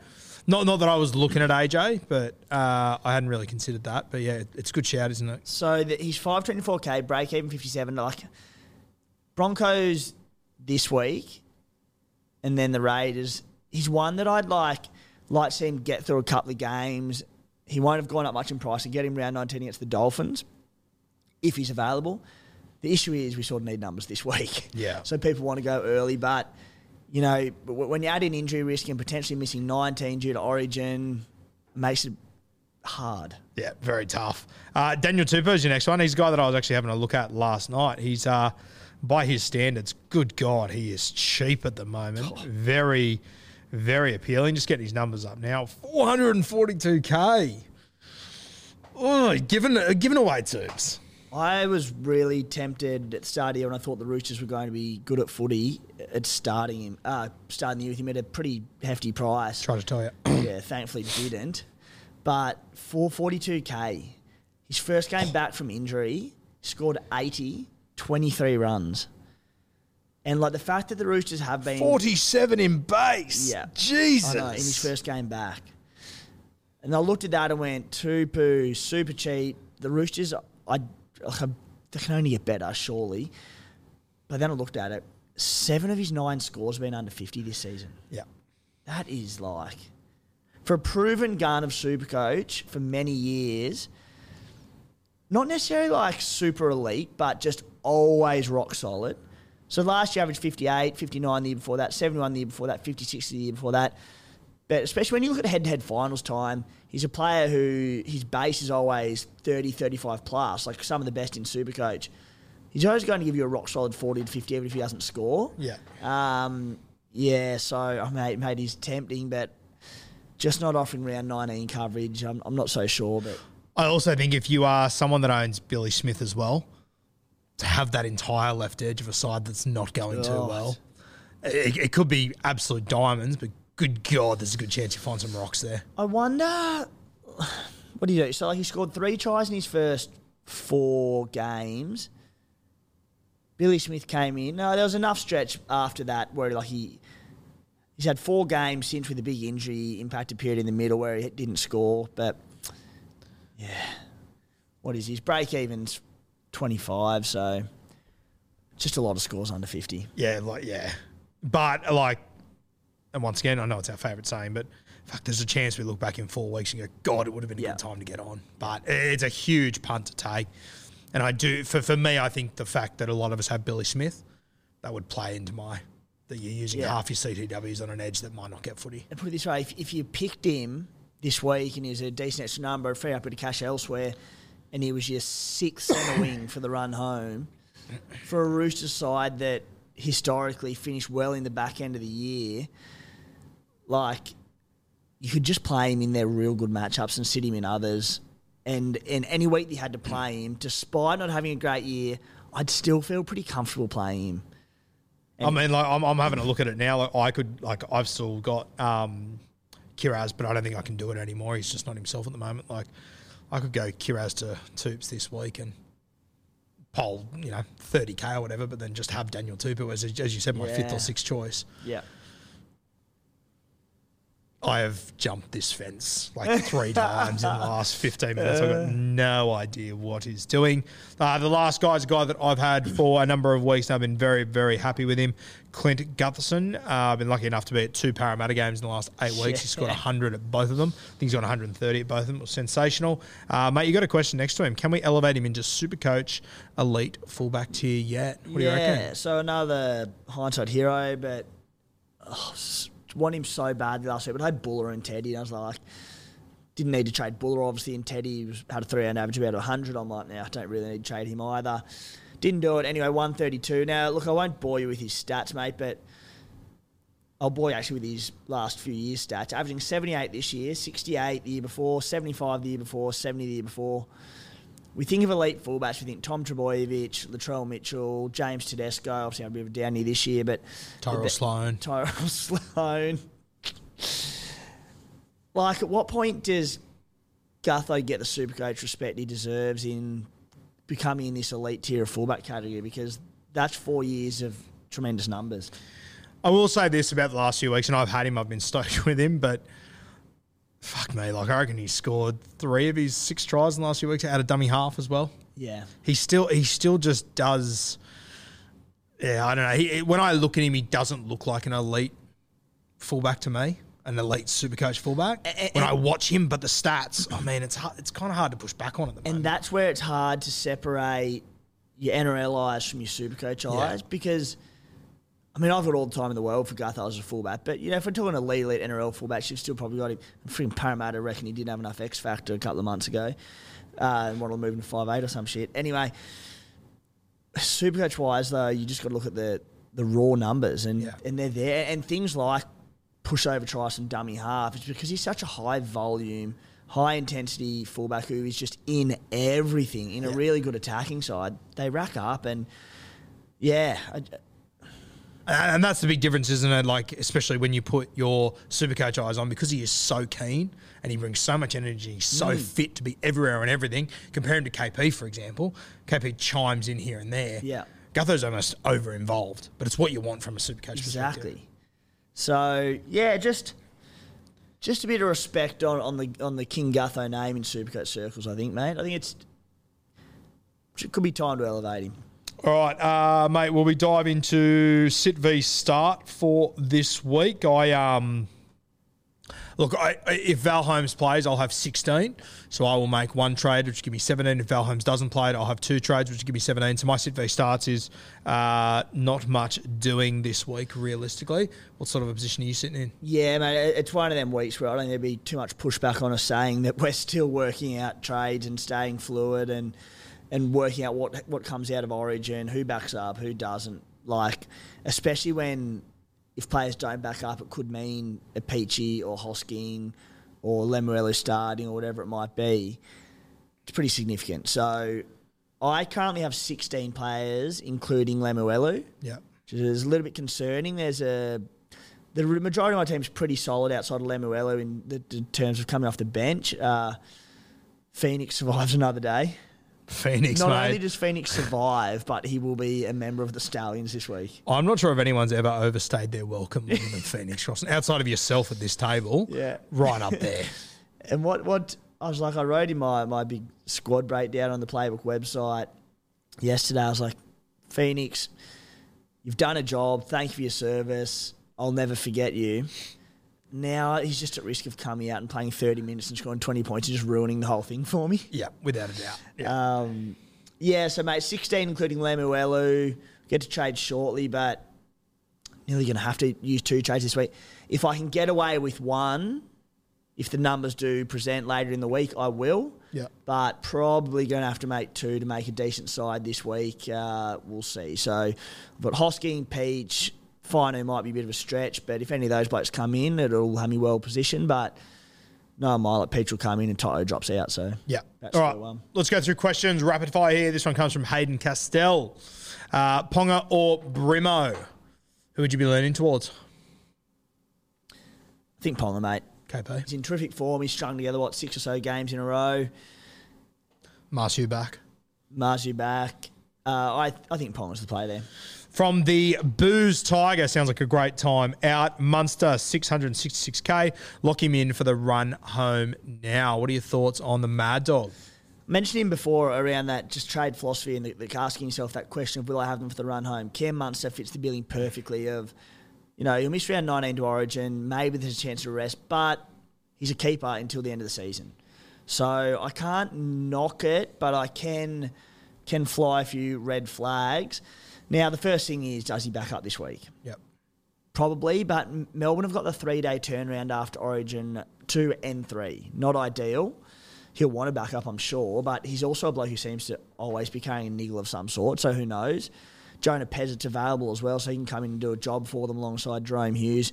Not not that I was looking at AJ, but uh, I hadn't really considered that. But yeah, it's a good shout, isn't it? So the, he's 524k, break even 57. Like Broncos this week, and then the Raiders he's one that I'd like like to see him get through a couple of games. He won't have gone up much in price and get him round 19 against the Dolphins if he's available. The issue is we sort of need numbers this week. Yeah. So people want to go early, but you know when you add in injury risk and potentially missing 19 due to Origin, makes it hard. Yeah, very tough. Uh, Daniel Tupou is your next one. He's a guy that I was actually having a look at last night. He's, uh, by his standards, good God, he is cheap at the moment. Very, very appealing. Just getting his numbers up now. 442k. Oh, given uh, giving away Tubes. I was really tempted at the start of the year when I thought the Roosters were going to be good at footy at starting him, uh, starting the year with him at a pretty hefty price. Try to tell you. yeah, thankfully didn't. But 442k, his first game back from injury, scored 80, 23 runs. And like the fact that the Roosters have been 47 in base. Yeah. Jesus. Know, in his first game back. And I looked at that and went, Tupou, super cheap. The Roosters, I, like, they can only get better, surely. But then I looked at it. Seven of his nine scores have been under 50 this season. Yeah. That is like, for a proven gun of super coach for many years, not necessarily like super elite, but just always rock solid. So last year averaged 58, 59 the year before that, 71 the year before that, 56 the year before that. But especially when you look at head-to-head finals time, he's a player who his base is always 30, 35 plus, like some of the best in Supercoach. He's always going to give you a rock solid 40 to 50 even if he doesn't score. Yeah. Um, yeah, so I mate, mate, he's tempting, but just not offering round 19 coverage. I'm, I'm not so sure, but I also think if you are someone that owns Billy Smith as well, to have that entire left edge of a side that's not going too well, it, it could be absolute diamonds, but good God, there's a good chance you find some rocks there. I wonder what do you do? So like he scored three tries in his first four games. Billy Smith came in. No, there was enough stretch after that where like he he's had four games since with a big injury impacted period in the middle where he didn't score. But yeah, what is his break even's twenty five? So just a lot of scores under fifty. Yeah, like yeah, but like, and once again, I know it's our favourite saying, but fuck, there's a chance we look back in four weeks and go, God, it would have been a Yeah. good time to get on. But it's a huge punt to take, and I do for for me, I think the fact that a lot of us have Billy Smith, that would play into my that you're using Yeah. half your CTWs on an edge that might not get footy. And put it this way, if, if you picked him this week and he's a decent extra number, free up a bit of cash elsewhere, and he was your sixth centre wing for the run home, for a Rooster side that historically finished well in the back end of the year, like you could just play him in their real good matchups and sit him in others. And and any week you had to play him, despite not having a great year, I'd still feel pretty comfortable playing him. I mean, like I'm, I'm having a look at it now. Like I could, like I've still got um, Kiraz, but I don't think I can do it anymore. He's just not himself at the moment. Like I could go Kiraz to Toops this week and poll, you know, 30k or whatever, but then just have Daniel Tupou as, as you said, my fifth or sixth choice. Yeah. I have jumped this fence like three times in the last 15 minutes. I've got no idea what he's doing. Uh, the last guy's a guy that I've had for a number of weeks and I've been very, very happy with him. Clint Gutherson. Uh, I've been lucky enough to be at two Parramatta games in the last eight weeks. He's scored Yeah. 100 at both of them. I think he's got 130 at both of them. It was sensational. Uh, mate, you got a question next to him. Can we elevate him into super coach, elite fullback tier yet? What do you yeah, reckon? so another hindsight hero, but oh, want him so bad last week. But I had Bula and Teddy, and I was like, didn't need to trade Bula, obviously, and Teddy had a three round average of about 100. I'm like, now I don't really need to trade him either. Didn't do it. Anyway, 132. Now, look, I won't bore you with his stats, mate, but I'll bore you actually with his last few years' stats. Averaging 78 this year, 68 the year before, 75 the year before, 70 the year before. We think of elite fullbacks. We think Tom Trbojevic, Latrell Mitchell, James Tedesco. Obviously, had a bit of a down year this year, but Tyrell the- Sloan. Tyrell Sloan. Like, at what point does Gutho get the super coach respect he deserves in becoming in this elite tier of fullback category? Because that's four years of tremendous numbers. I will say this about the last few weeks, and I've had him, I've been stoked with him, but fuck me, like I reckon he scored three of his six tries in the last few weeks out of dummy half as well. Yeah. He still he still just does. Yeah, I don't know. He, when I look at him, he doesn't look like an elite fullback to me, an elite super coach fullback. A- when I watch him, but the stats, I mean, it's hard, it's kind of hard to push back on at the moment. And that's where it's hard to separate your NRL eyes from your Supercoach eyes because, I mean, I've got all the time in the world for Gutho as a fullback, but, you know, if we're talking elite, elite NRL fullback, you've still probably got him. Freaking Parramatta reckon he didn't have enough X factor a couple of months ago. Uh, and wanted to move him to 5'8 or some shit. Anyway, Supercoach wise, though, you just got to look at the, the raw numbers and, Yeah. and they're there. And things like pushover tries and dummy half. It's because he's such a high volume, high intensity fullback who is just in everything in a really good attacking side. They rack up and yeah, I, And that's the big difference, isn't it? Like, especially when you put your Supercoach eyes on, because he is so keen and he brings so much energy, he's so mm. fit to be everywhere and everything. Compare him to KP, for example. KP chimes in here and there. Yeah. Gutho's almost over involved, but it's what you want from a Supercoach perspective. exactly. So yeah, just just a bit of respect on, on the on the King Gutho name in Supercoach circles. I think, mate. I think it's it could be time to elevate him. All right, uh, mate. Will we dive into sit v start for this week? I um, look. I, if Val Holmes plays, I'll have sixteen. So I will make one trade, which give me seventeen. If Val Holmes doesn't play, it, I'll have two trades, which give me seventeen. So my sit v starts is uh, not much doing this week, realistically. What sort of a position are you sitting in? Yeah, mate, it- it's one of them weeks where I don't think there'd be too much pushback on us saying that we're still working out trades and staying fluid and and working out what what comes out of Origin, who backs up, who doesn't. Like, especially when if players don't back up, it could mean a Peachey or Hosking or Lemuelu starting or whatever it might be. It's pretty significant. So, I currently have 16 players, including Lemuelu Yeah. which is a little bit concerning. There's a the majority of my team's pretty solid outside of Lemuelu in, the, in terms of coming off the bench. Uh, Phoenix survives another day. Phoenix, Not mate. only does Phoenix survive, but he will be a member of the Stallions this week. I'm not sure if anyone's ever overstayed their welcome more than Phoenix Cross. Outside of yourself at this table, Yeah. right up there. And what what I was like, I wrote in my my big squad breakdown on the Playbook website yesterday. I was like, Phoenix, you've done a job. Thank you for your service. I'll never forget you. Now he's just at risk of coming out and playing 30 minutes and scoring 20 points and just ruining the whole thing for me. Yeah, without a doubt. Yeah. Um, yeah, so mate, 16 including Lemuelu. Get to trade shortly, but nearly going to have to use two trades this week. If I can get away with one, if the numbers do present later in the week, I will. Yeah. But probably going to have to make two to make a decent side this week. Uh, we'll see. So, but Hosking, Peach, Fino might be a bit of a stretch, but if any of those blokes come in, it'll have me well positioned. But no mile at Peach will come in and Toto drops out. So Yeah. That's All right. one. Let's go through questions rapid fire here. This one comes from Hayden Castell. Uh, Ponga or Brimo? Who would you be leaning towards? I think Ponga, mate. KP. He's in terrific form. He's strung together, what, six or so games in a row. Marsu back. Marzu back. Uh, I, I think Ponga's the play there. From the Booze Tiger, sounds like a great time out. Munster, 666k. Lock him in for the run home now. What are your thoughts on the Mad Dog? mentioned him before around that just trade philosophy and the, the asking yourself that question of will I have them for the run home. Cam Munster fits the billing perfectly of, you know, he'll miss round 19 to Origin. Maybe there's a chance to rest, but he's a keeper until the end of the season. So I can't knock it, but I can can fly a few red flags. Now the first thing is, does he back up this week? Yep. Probably, but Melbourne have got the three day turnaround after Origin 2 and 3. Not ideal. He'll want to back up, I'm sure, but he's also a bloke who seems to always be carrying a niggle of some sort, so who knows? Jonah Pezet's available as well, so he can come in and do a job for them alongside Jahrome Hughes.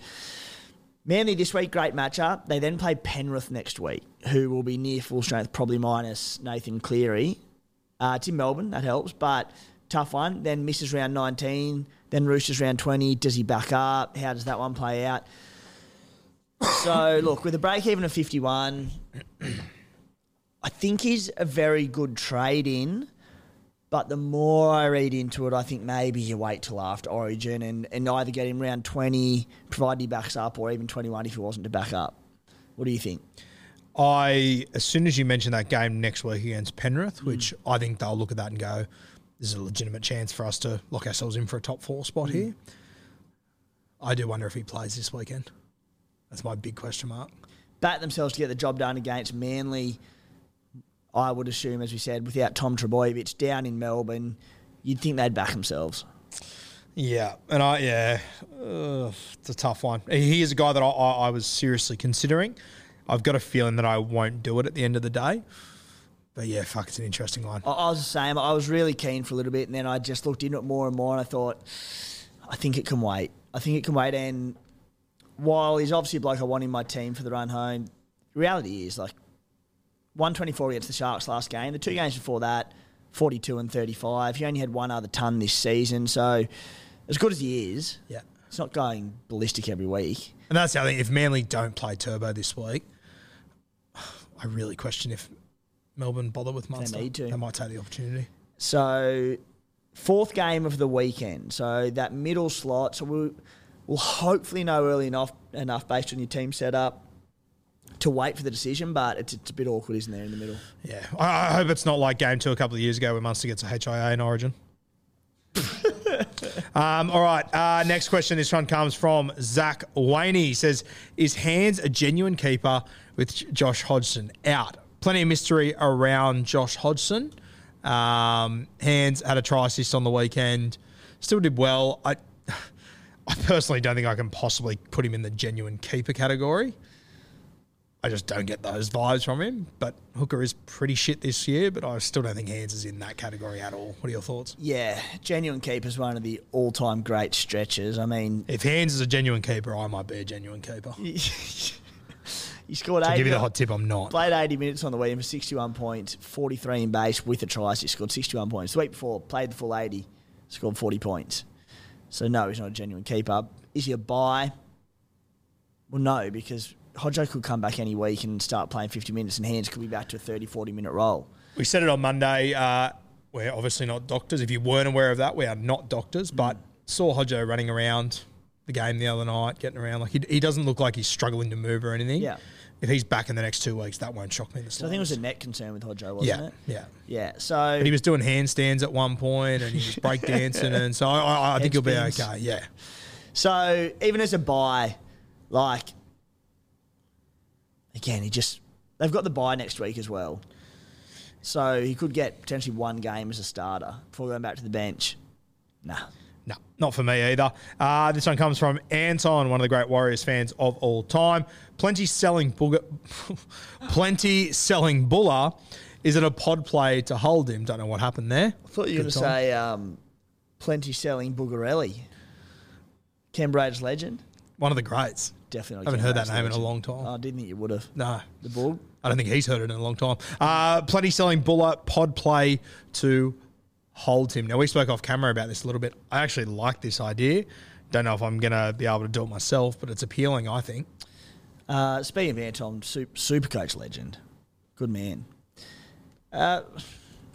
Manly this week, great matchup. They then play Penrith next week, who will be near full strength, probably minus Nathan Cleary. Uh, it's in Melbourne, that helps, but tough one. Then misses round 19, then Roosters round 20. Does he back up? How does that one play out? So, look, with a break even of 51, I think he's a very good trade in. But the more I read into it, I think maybe you wait till after Origin and, and either get him round 20, provided he backs up, or even 21 if he wasn't to back up. What do you think? I, as soon as you mention that game next week against Penrith, which mm. I think they'll look at that and go, there's a legitimate chance for us to lock ourselves in for a top four spot here. I do wonder if he plays this weekend. That's my big question mark. Bat themselves to get the job done against Manly. I would assume, as we said, without Tom Trbojevic down in Melbourne, you'd think they'd back themselves. Yeah, and I yeah, uh, it's a tough one. He is a guy that I, I, I was seriously considering. I've got a feeling that I won't do it at the end of the day. But yeah, fuck, it's an interesting one. I, I was the same. I was really keen for a little bit, and then I just looked into it more and more, and I thought, I think it can wait. I think it can wait. And while he's obviously a bloke I want in my team for the run home, reality is like 124 against the Sharks last game. The two games before that, 42 and 35. He only had one other ton this season, so as good as he is, Yeah. it's not going ballistic every week. And that's the other thing. If Manly don't play Turbo this week, I really question if Melbourne bother with Munster. need to. They might take the opportunity. So, fourth game of the weekend. So that middle slot. So we'll, we'll hopefully know early enough enough based on your team setup to wait for the decision. But it's, it's a bit awkward, isn't there, in the middle? Yeah. I, I hope it's not like game two a couple of years ago where Munster gets a HIA in Origin. um, all right. Uh, next question. This one comes from Zach Waney. He says, Is Hands a genuine keeper with Josh Hodgson out? Plenty of mystery around Josh Hodgson. Um, Hands had a try assist on the weekend. Still did well. I, I personally don't think I can possibly put him in the genuine keeper category. I just don't get those vibes from him. But Hooker is pretty shit this year, but I still don't think Hands is in that category at all. What are your thoughts? Yeah, genuine keeper's one of the all time great stretches. I mean, If Hands is a genuine keeper, I might be a genuine keeper. He scored 80. give you the hot tip, I'm not. Played 80 minutes on the weekend for 61 points, 43 in base with a try. So he scored 61 points. The week before, played the full 80, scored 40 points. So no, he's not a genuine keeper. Is he a buy? Well, no, because Hodjo could come back any week and start playing 50 minutes, and Hands could be back to a 30, 40 minute role. We said it on Monday. Uh, we're obviously not doctors. If you weren't aware of that, we are not doctors, but saw Hodjo running around the game the other night, getting around. Like he, he doesn't look like he's struggling to move or anything. Yeah. If he's back in the next two weeks, that won't shock me. the So I think it was a net concern with Hodjo, wasn't yeah, it? yeah. Yeah. So But he was doing handstands at one point, and he was breakdancing, and so I, I, I think he'll be okay. Yeah. So even as a buy, like again, he just they've got the buy next week as well. So he could get potentially one game as a starter before going back to the bench. Nah. No, not for me either. Uh, this one comes from Anton, one of the great Warriors fans of all time. Plenty selling booger, plenty selling Bula. Is it a pod play to hold him? Don't know what happened there. I thought you were going to say um, plenty selling Bugarelli. Braid's legend. One of the greats. Definitely. I haven't heard that name in a long time. Oh, I didn't think you would have. No, The Bug. I don't think he's heard it in a long time. Uh, plenty selling Bula pod play to hold him. Now we spoke off camera about this a little bit. I actually like this idea. Don't know if I'm going to be able to do it myself, but it's appealing. I think. Uh, speaking of Anton, super, super coach legend. Good man. Uh,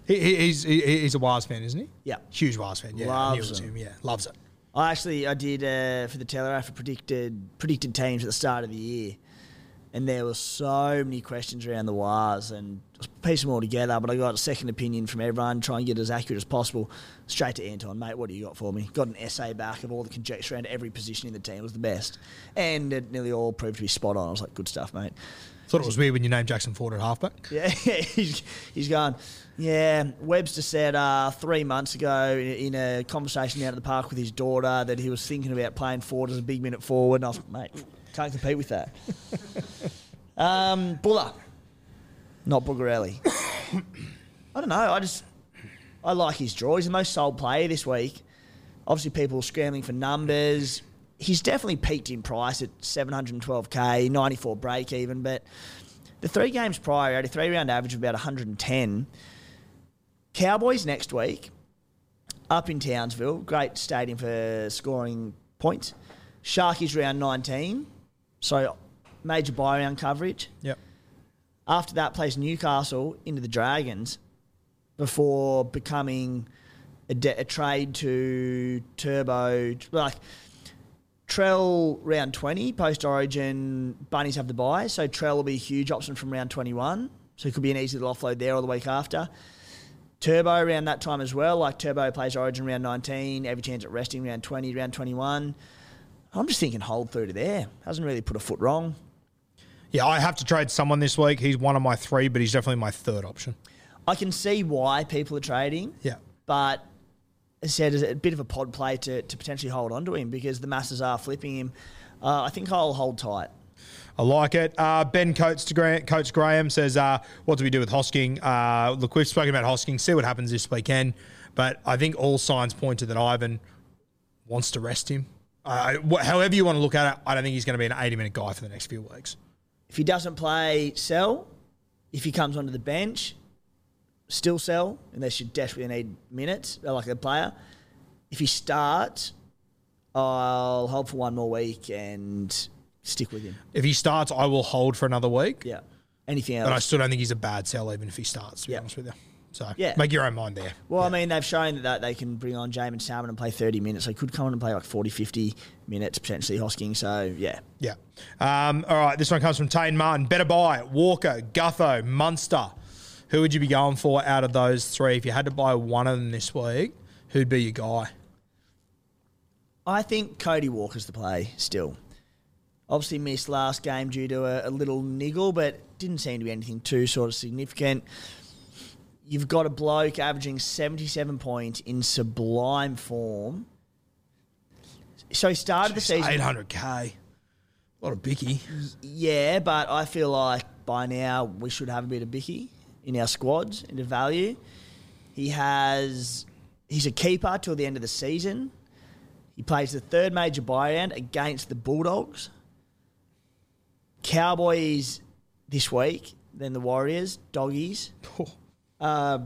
He, he, he's he, he's a Wires fan, isn't he? yeah. Huge Wires fan. Yeah, I knew it Loves him. him. Yeah, loves it. I actually I did uh, for the Telegraph I predicted predicted teams at the start of the year, and there were so many questions around the wires and piece them all together. But I got a second opinion from everyone, try and get as accurate as possible. Straight to Anton, mate. What do you got for me? Got an essay back of all the conjecture around every position in the team It was the best, and it nearly all proved to be spot on. I was like, good stuff, mate. Thought it was weird when you named Jackson Ford at halfback. Yeah, he's, he's gone. Yeah, Webster said uh, three months ago in, in a conversation out at the park with his daughter that he was thinking about playing forward as a big minute forward. And I was like, mate, can't compete with that. um, Bula, not Bugarelli. I don't know. I just I like his draw. He's the most sold player this week. Obviously, people are scrambling for numbers. He's definitely peaked in price at 712k, 94 break even, but the three games prior, had a three round average of about 110. Cowboys next week, up in Townsville, great stadium for scoring points. Sharkies round 19, so major buy round coverage. Yep. After that, plays Newcastle into the Dragons before becoming a, de- a trade to Turbo. Like Trell round 20, post Origin, Bunnies have the buy. So Trell will be a huge option from round 21. So it could be an easy little offload there or the week after. Turbo around that time as well. Like Turbo plays Origin round 19, every chance at resting round 20, round 21. I'm just thinking hold through to there. Hasn't really put a foot wrong. Yeah, I have to trade someone this week. He's one of my three, but he's definitely my third option. I can see why people are trading. Yeah. But said, it's a bit of a pod play to, to potentially hold on to him because the masses are flipping him. Uh, I think I'll hold tight. I like it. Uh, ben Coates, to Graham, Coates Graham says, uh, "What do we do with Hosking?" Uh, look, we've spoken about Hosking. See what happens this weekend. But I think all signs point to that Ivan wants to rest him. Uh, wh- however you want to look at it, I don't think he's going to be an 80-minute guy for the next few weeks. If he doesn't play, sell. If he comes onto the bench, still sell, unless you desperately need minutes, uh, like a player. If he starts, I'll hold for one more week and stick with him. If he starts, I will hold for another week. Yeah. Anything else? But I still don't think he's a bad sell, even if he starts. To be Yeah. honest with you. So Yeah. make your own mind there. Well, I mean, they've shown that they can bring on Jaeman Salmon and play 30 minutes. They could come on and play like 40, 50 minutes, potentially Hosking. So, yeah. Yeah. Um, all right. This one comes from Tane Martin. Better buy Walker, Gutho, Munster. Who would you be going for out of those three? If you had to buy one of them this week, who'd be your guy? I think Cody Walker's the play still. Obviously missed last game due to a, a little niggle, but didn't seem to be anything too sort of significant. You've got a bloke averaging 77 points in sublime form. So he started the season. 800k. A lot of Bicky. Yeah, but I feel like by now we should have a bit of Bicky in our squads into value. He has he's a keeper till the end of the season. He plays the third major buyout against the Bulldogs. Cowboys this week, then the Warriors, doggies. Uh,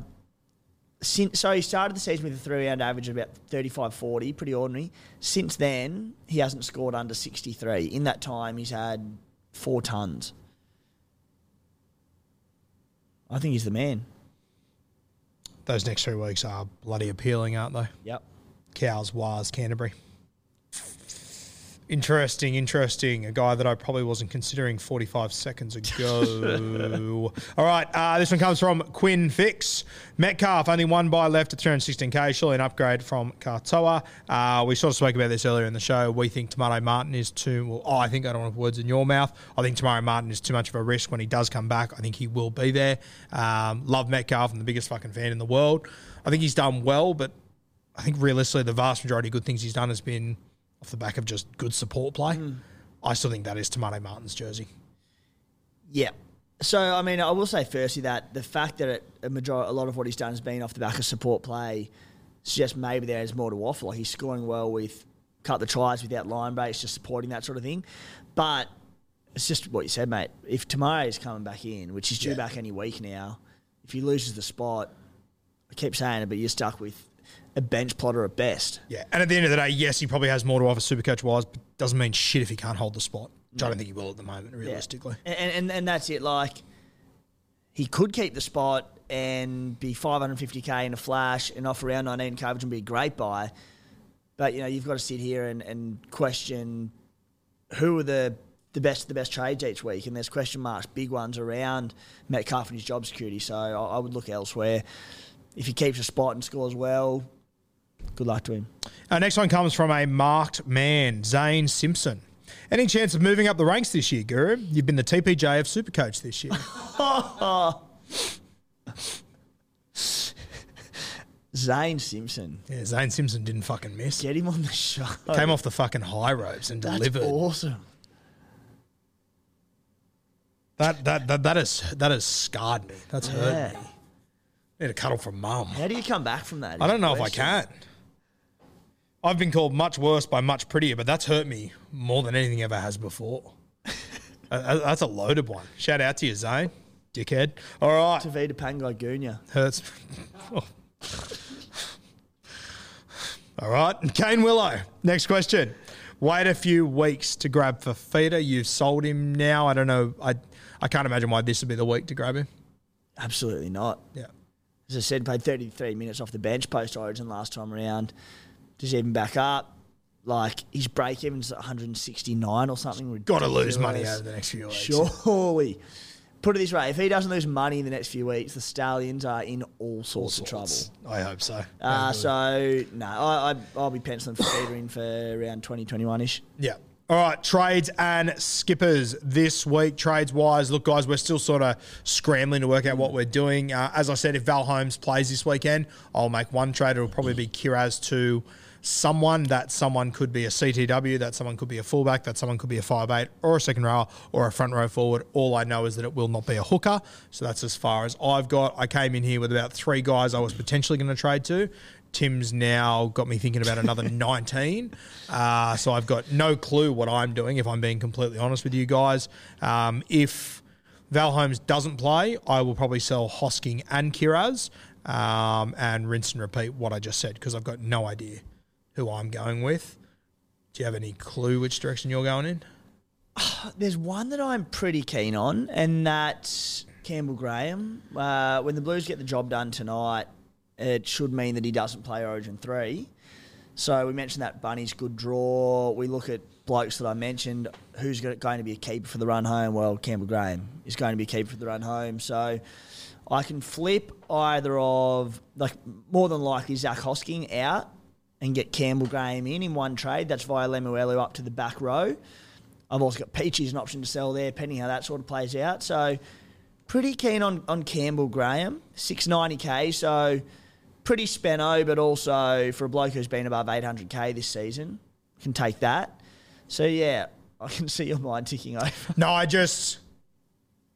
since, so he started the season with a three round average of about 35 40, pretty ordinary. Since then, he hasn't scored under 63. In that time, he's had four tons. I think he's the man. Those next three weeks are bloody appealing, aren't they? Yep. Cows, Wars, Canterbury. Interesting, interesting. A guy that I probably wasn't considering 45 seconds ago. All right, uh, this one comes from Quinn Fix. Metcalf, only one buy left at 316k. Surely an upgrade from Katoa. Uh, we sort of spoke about this earlier in the show. We think Te Maire Martin is too. Well, oh, I think I don't want words in your mouth. I think Te Maire Martin is too much of a risk when he does come back. I think he will be there. Um, love Metcalf. I'm the biggest fucking fan in the world. I think he's done well, but I think realistically, the vast majority of good things he's done has been off the back of just good support play. Hmm. I still think that is Te Maire Martin's jersey. Yeah. So I mean, I will say firstly that the fact that it, a majority, a lot of what he's done has been off the back of support play suggests maybe there is more to offer. Like he's scoring well with cut the tries without line breaks, just supporting that sort of thing. But it's just what you said, mate. If Te Maire is coming back in, which he's due Yeah. back any week now, if he loses the spot, I keep saying it, but you're stuck with a bench plotter at best. Yeah, and at the end of the day, yes, he probably has more to offer Supercoach wise, but doesn't mean shit if he can't hold the spot. Which I don't think he will at the moment, Yeah. realistically. And, and and that's it. Like he could keep the spot and be 550k in a flash and off around 19 coverage and be a great buy. But you know you've got to sit here and, and question who are the the best of the best trades each week, and there's question marks, big ones around Metcalf and his job security. So I, I would look elsewhere. If he keeps a spot and scores well, good luck to him. Our next one comes from a marked man, Zane Simpson. Any chance of moving up the ranks this year, Guru? You've been the TPJ of Supercoach this year. Zane Simpson, yeah, Zane Simpson didn't fucking miss. get him on the show. Came off the fucking high ropes and That's delivered. awesome. That that that that has that has scarred me. That's hurt me. Need a cuddle from mum. How do you come back from that? I is don't the know if I question. can. I've been called much worse by much prettier, but that's hurt me more than anything ever has before. Uh, that's a loaded one. Shout out to you, Zane, dickhead. All right, Tevita Pangai Junior. hurts. All right, Kane Willow. Next question. Wait a few weeks to grab Fifita. You've sold him now. I don't know. I I can't imagine why this would be the week to grab him. Absolutely not. Yeah. As I said, played 33 minutes off the bench post Origin last time around. Just even back up. Like his break even's 169 or something. Got to lose money over the next few weeks. Surely. put it this way: if he doesn't lose money in the next few weeks, the Stallions are in all sorts, of trouble. I hope so. Uh, so no, I, I, I'll be penciling Fifita in for around 2021 ish. Yeah. All right, trades and skippers this week. Trades wise, look, guys, we're still sort of scrambling to work out what we're doing. Uh, as I said, if Val Holmes plays this weekend, I'll make one trade. It'll probably be Kiraz to someone. That someone could be a CTW, that someone could be a fullback, that someone could be a five eight or a second row or a front row forward. All I know is that it will not be a hooker. So that's as far as I've got. I came in here with about three guys I was potentially going to trade to. Tim's now got me thinking about another 19. Uh, so I've got no clue what I'm doing, if I'm being completely honest with you guys. Um, if Val Holmes doesn't play, I will probably sell Hosking and Kiraz um, and rinse and repeat what I just said because I've got no idea who I'm going with. Do you have any clue which direction you're going in? There's one that I'm pretty keen on, and that's Campbell Graham. Uh, when the Blues get the job done tonight, it should mean that he doesn't play Origin 3. So we mentioned that Bunny's good draw. We look at blokes that I mentioned. Who's going to be a keeper for the run home? Well, Campbell Graham is going to be a keeper for the run home. So I can flip either of, like, more than likely Zach Hosking out and get Campbell Graham in in one trade. That's via Lemuelu up to the back row. I've also got Peachey as an option to sell there, depending how that sort of plays out. So pretty keen on, on Campbell Graham, 690k. So pretty spenno, but also for a bloke who's been above 800k this season, can take that. So yeah, I can see your mind ticking over. No, I just,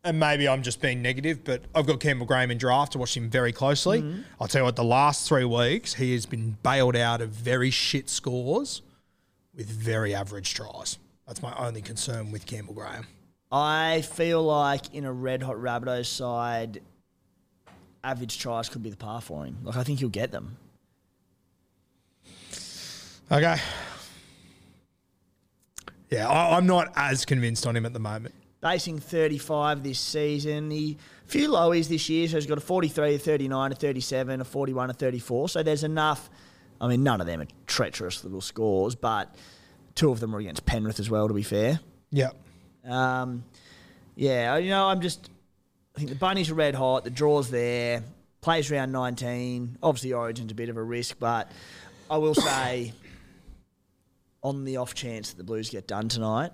and maybe I'm just being negative, but I've got Campbell Graham in draft. I watched him very closely. Mm-hmm. I'll tell you what, the last three weeks, he has been bailed out of very shit scores with very average tries. That's my only concern with Campbell Graham. I feel like in a red hot Rabbitohs side, average tries could be the par for him. Like I think he'll get them. Okay. Yeah, I, I'm not as convinced on him at the moment. Basing 35 this season. He a few lowies this year, so he's got a 43, a 39, a 37, a 41, a 34. So there's enough. I mean, none of them are treacherous little scores, but two of them are against Penrith as well, to be fair. Yeah. Um, yeah, you know, I'm just. I think the bunnies are red hot. The draw's there. Plays round 19. Obviously, Origin's a bit of a risk, but I will say, on the off chance that the Blues get done tonight,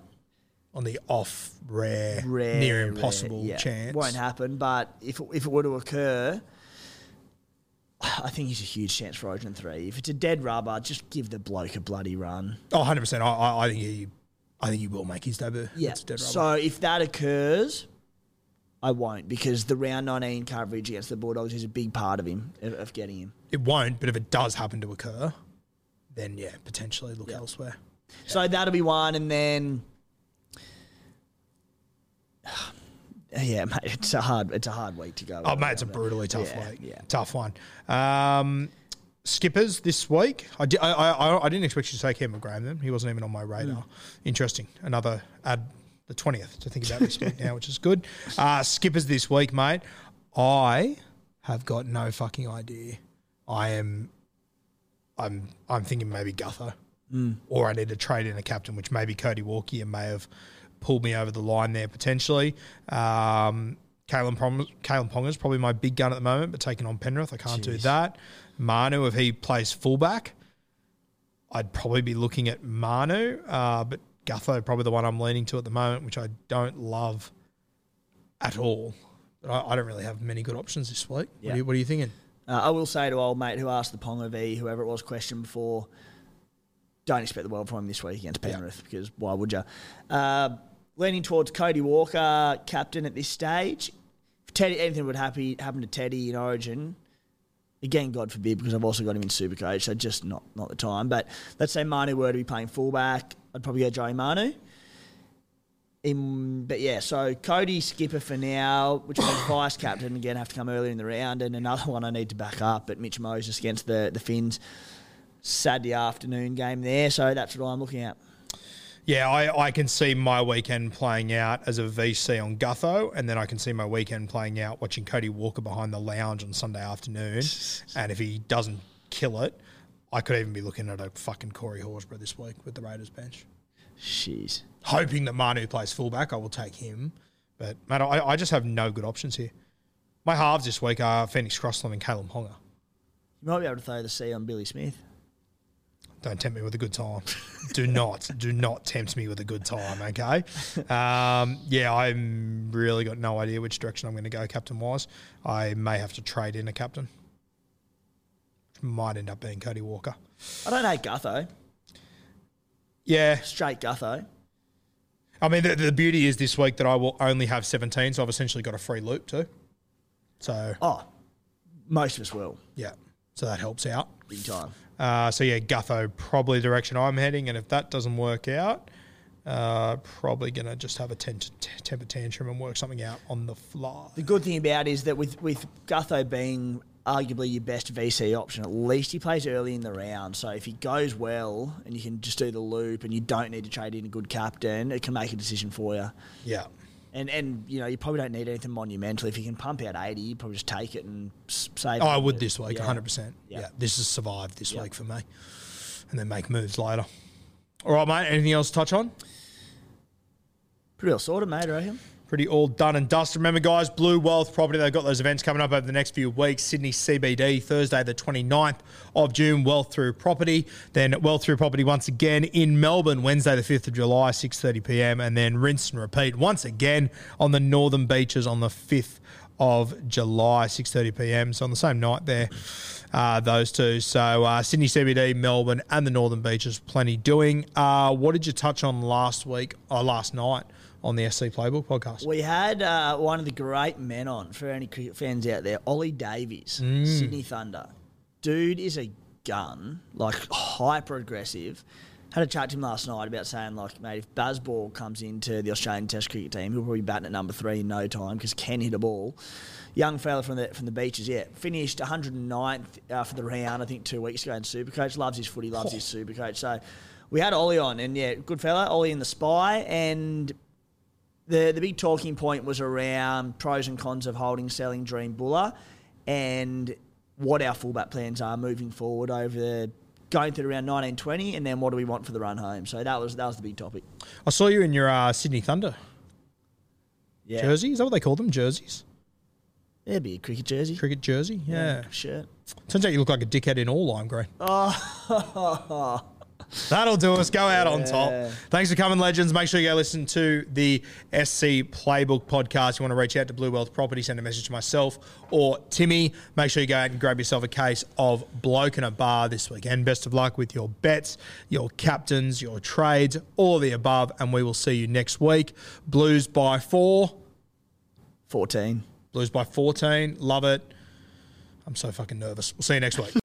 On the off, rare, rare, near rare, impossible yeah, chance. won't happen. But if it, if it were to occur, I think he's a huge chance for Origin three. If it's a dead rubber, just give the bloke a bloody run. Oh, 100%. I, I, I think he I think he will make his debut. Yeah. It's dead rubber. So if that occurs, I won't because the round 19 coverage against the Bulldogs is a big part of him, of, of getting him. it won't, but if it does happen to occur, then yeah, potentially look Yeah. elsewhere. So that'll be one. And then, yeah, mate, it's a hard, it's a hard week to go. Oh, mate, it's a brutally tough Yeah, week. yeah. Tough one. Um, skippers this week. I, di- I, I, I didn't expect you to say Cameron Graham then. He wasn't even on my radar. Hmm. Interesting. Another add the 20th to think about this week now, which is good. Uh, skippers this week, mate. I have got no fucking idea. I am I'm I'm thinking maybe Gutho. Or I need to trade in a captain, which maybe Cody Walker may have pulled me over the line there potentially. Um, Kalyn, Prom- Kalyn Ponga's probably my big gun at the moment, but taking on Penrith, I can't do that. Manu, if he plays fullback, I'd probably be looking at Manu, uh, but Gutho probably the one I'm leaning to at the moment, which I don't love at all. But I, I don't really have many good options this week. What, are you, what are you thinking? Uh, I will say to old mate who asked the Ponga V, whoever it was, question before, don't expect the world from him this week against Penrith because why would you? Uh, leaning towards Cody Walker, captain at this stage. If Teddy, anything would happy, happen to Teddy in Origin, again, God forbid, because I've also got him in Supercoach, so just not not the time. But let's say Manu were to be playing fullback, I'd probably go Joey Manu. In, but yeah, so Cody skipper for now, which means vice captain again have to come earlier in the round, and another one I need to back up. But Mitch Moses against the the Finns, Saturday afternoon game there, so that's what I'm looking at. Yeah, I, I can see my weekend playing out as a VC on Gutho, and then I can see my weekend playing out watching Cody Walker behind the lounge on Sunday afternoon. and if he doesn't kill it, I could even be looking at a fucking Corey Horsburgh this week with the Raiders bench. Jeez. Hoping that Manu plays fullback, I will take him. But mate, I, I just have no good options here. My halves this week are Phoenix Crossland and Caleb Honga. You might be able to throw the C on Billy Smith. Don't tempt me with a good time. do not, do not tempt me with a good time. Okay. Um, yeah, I'm really got no idea which direction I'm going to go captain wise. I may have to trade in a captain. Might end up being Cody Walker. I don't hate Gutho. Yeah, Straight Gutho. I mean the, the beauty is this week that I will only have 17, so I've essentially got a free loop too. So Oh, most of us will. yeah, so that helps out. Big time. Uh, so yeah, Gutho probably the direction I'm heading, and if that doesn't work out, uh, probably gonna just have a temper tantrum and work something out on the fly. The good thing about it is that with, with Gutho being arguably your best VC option, at least he plays early in the round. So if he goes well and you can just do the loop and you don't need to trade in a good captain, it can make a decision for you. Yeah, And and you know you probably don't need anything monumental. If you can pump out eighty, you probably just take it and save. oh, I would this week, Yeah. 100. percent Yeah. Yeah, this has survived this Yeah. week for me, and then make moves later. All right, mate. Anything else to touch on? Pretty well sorted, mate. I reckon. Pretty all done and dust. Remember, guys, Blue Wealth Property, they've got those events coming up over the next few weeks. Sydney CBD, Thursday, the 29th of June, Wealth Through Property. Then Wealth Through Property once again in Melbourne, Wednesday, the 5th of July, 6.30pm. And then rinse and repeat once again on the Northern Beaches on the 5th of July, 6.30pm. So on the same night there, uh, those two. So uh, Sydney CBD, Melbourne, and the Northern Beaches, plenty doing. Uh, what did you touch on last week, or last night on the SC Playbook podcast? We had uh, one of the great men on for any cricket fans out there, Ollie Davies, Mm. Sydney Thunder. Dude is a gun, like hyper aggressive. Had a chat to him last night about saying, like, mate, if Bazball comes into the Australian Test cricket team, he'll probably be batting at number three in no time because Ken hit a ball. Young fella from the from the beaches, yeah. Finished 109th uh, for the round, I think, two weeks ago in Supercoach. Loves his footy, loves his Supercoach. So we had Ollie on, and yeah, good fella, Ollie in the spy, and the the big talking point was around pros and cons of holding, selling Jahream Bula, and what our fullback plans are moving forward over the going through around nineteen twenty, and then what do we want for the run home. So that was that was the big topic. I saw you in your uh, Sydney Thunder Yeah, jersey. Is that what they call them? Jerseys? It'd be a cricket jersey. Cricket jersey? Yeah. shirt. Turns out you look like a dickhead in all lime green. Oh, That'll do us. Go out on top. Thanks for coming, legends. Make sure you go listen to the SC Playbook podcast. You want to reach out to Blue Wealth Property, send a message to myself or Timmy. Make sure you go out and grab yourself a case of Bloke in a Bar this weekend. Best of luck with your bets, your captains, your trades, all the above. And we will see you next week. Blues by four. 14. Blues by 14. Love it. I'm so fucking nervous. We'll see you next week.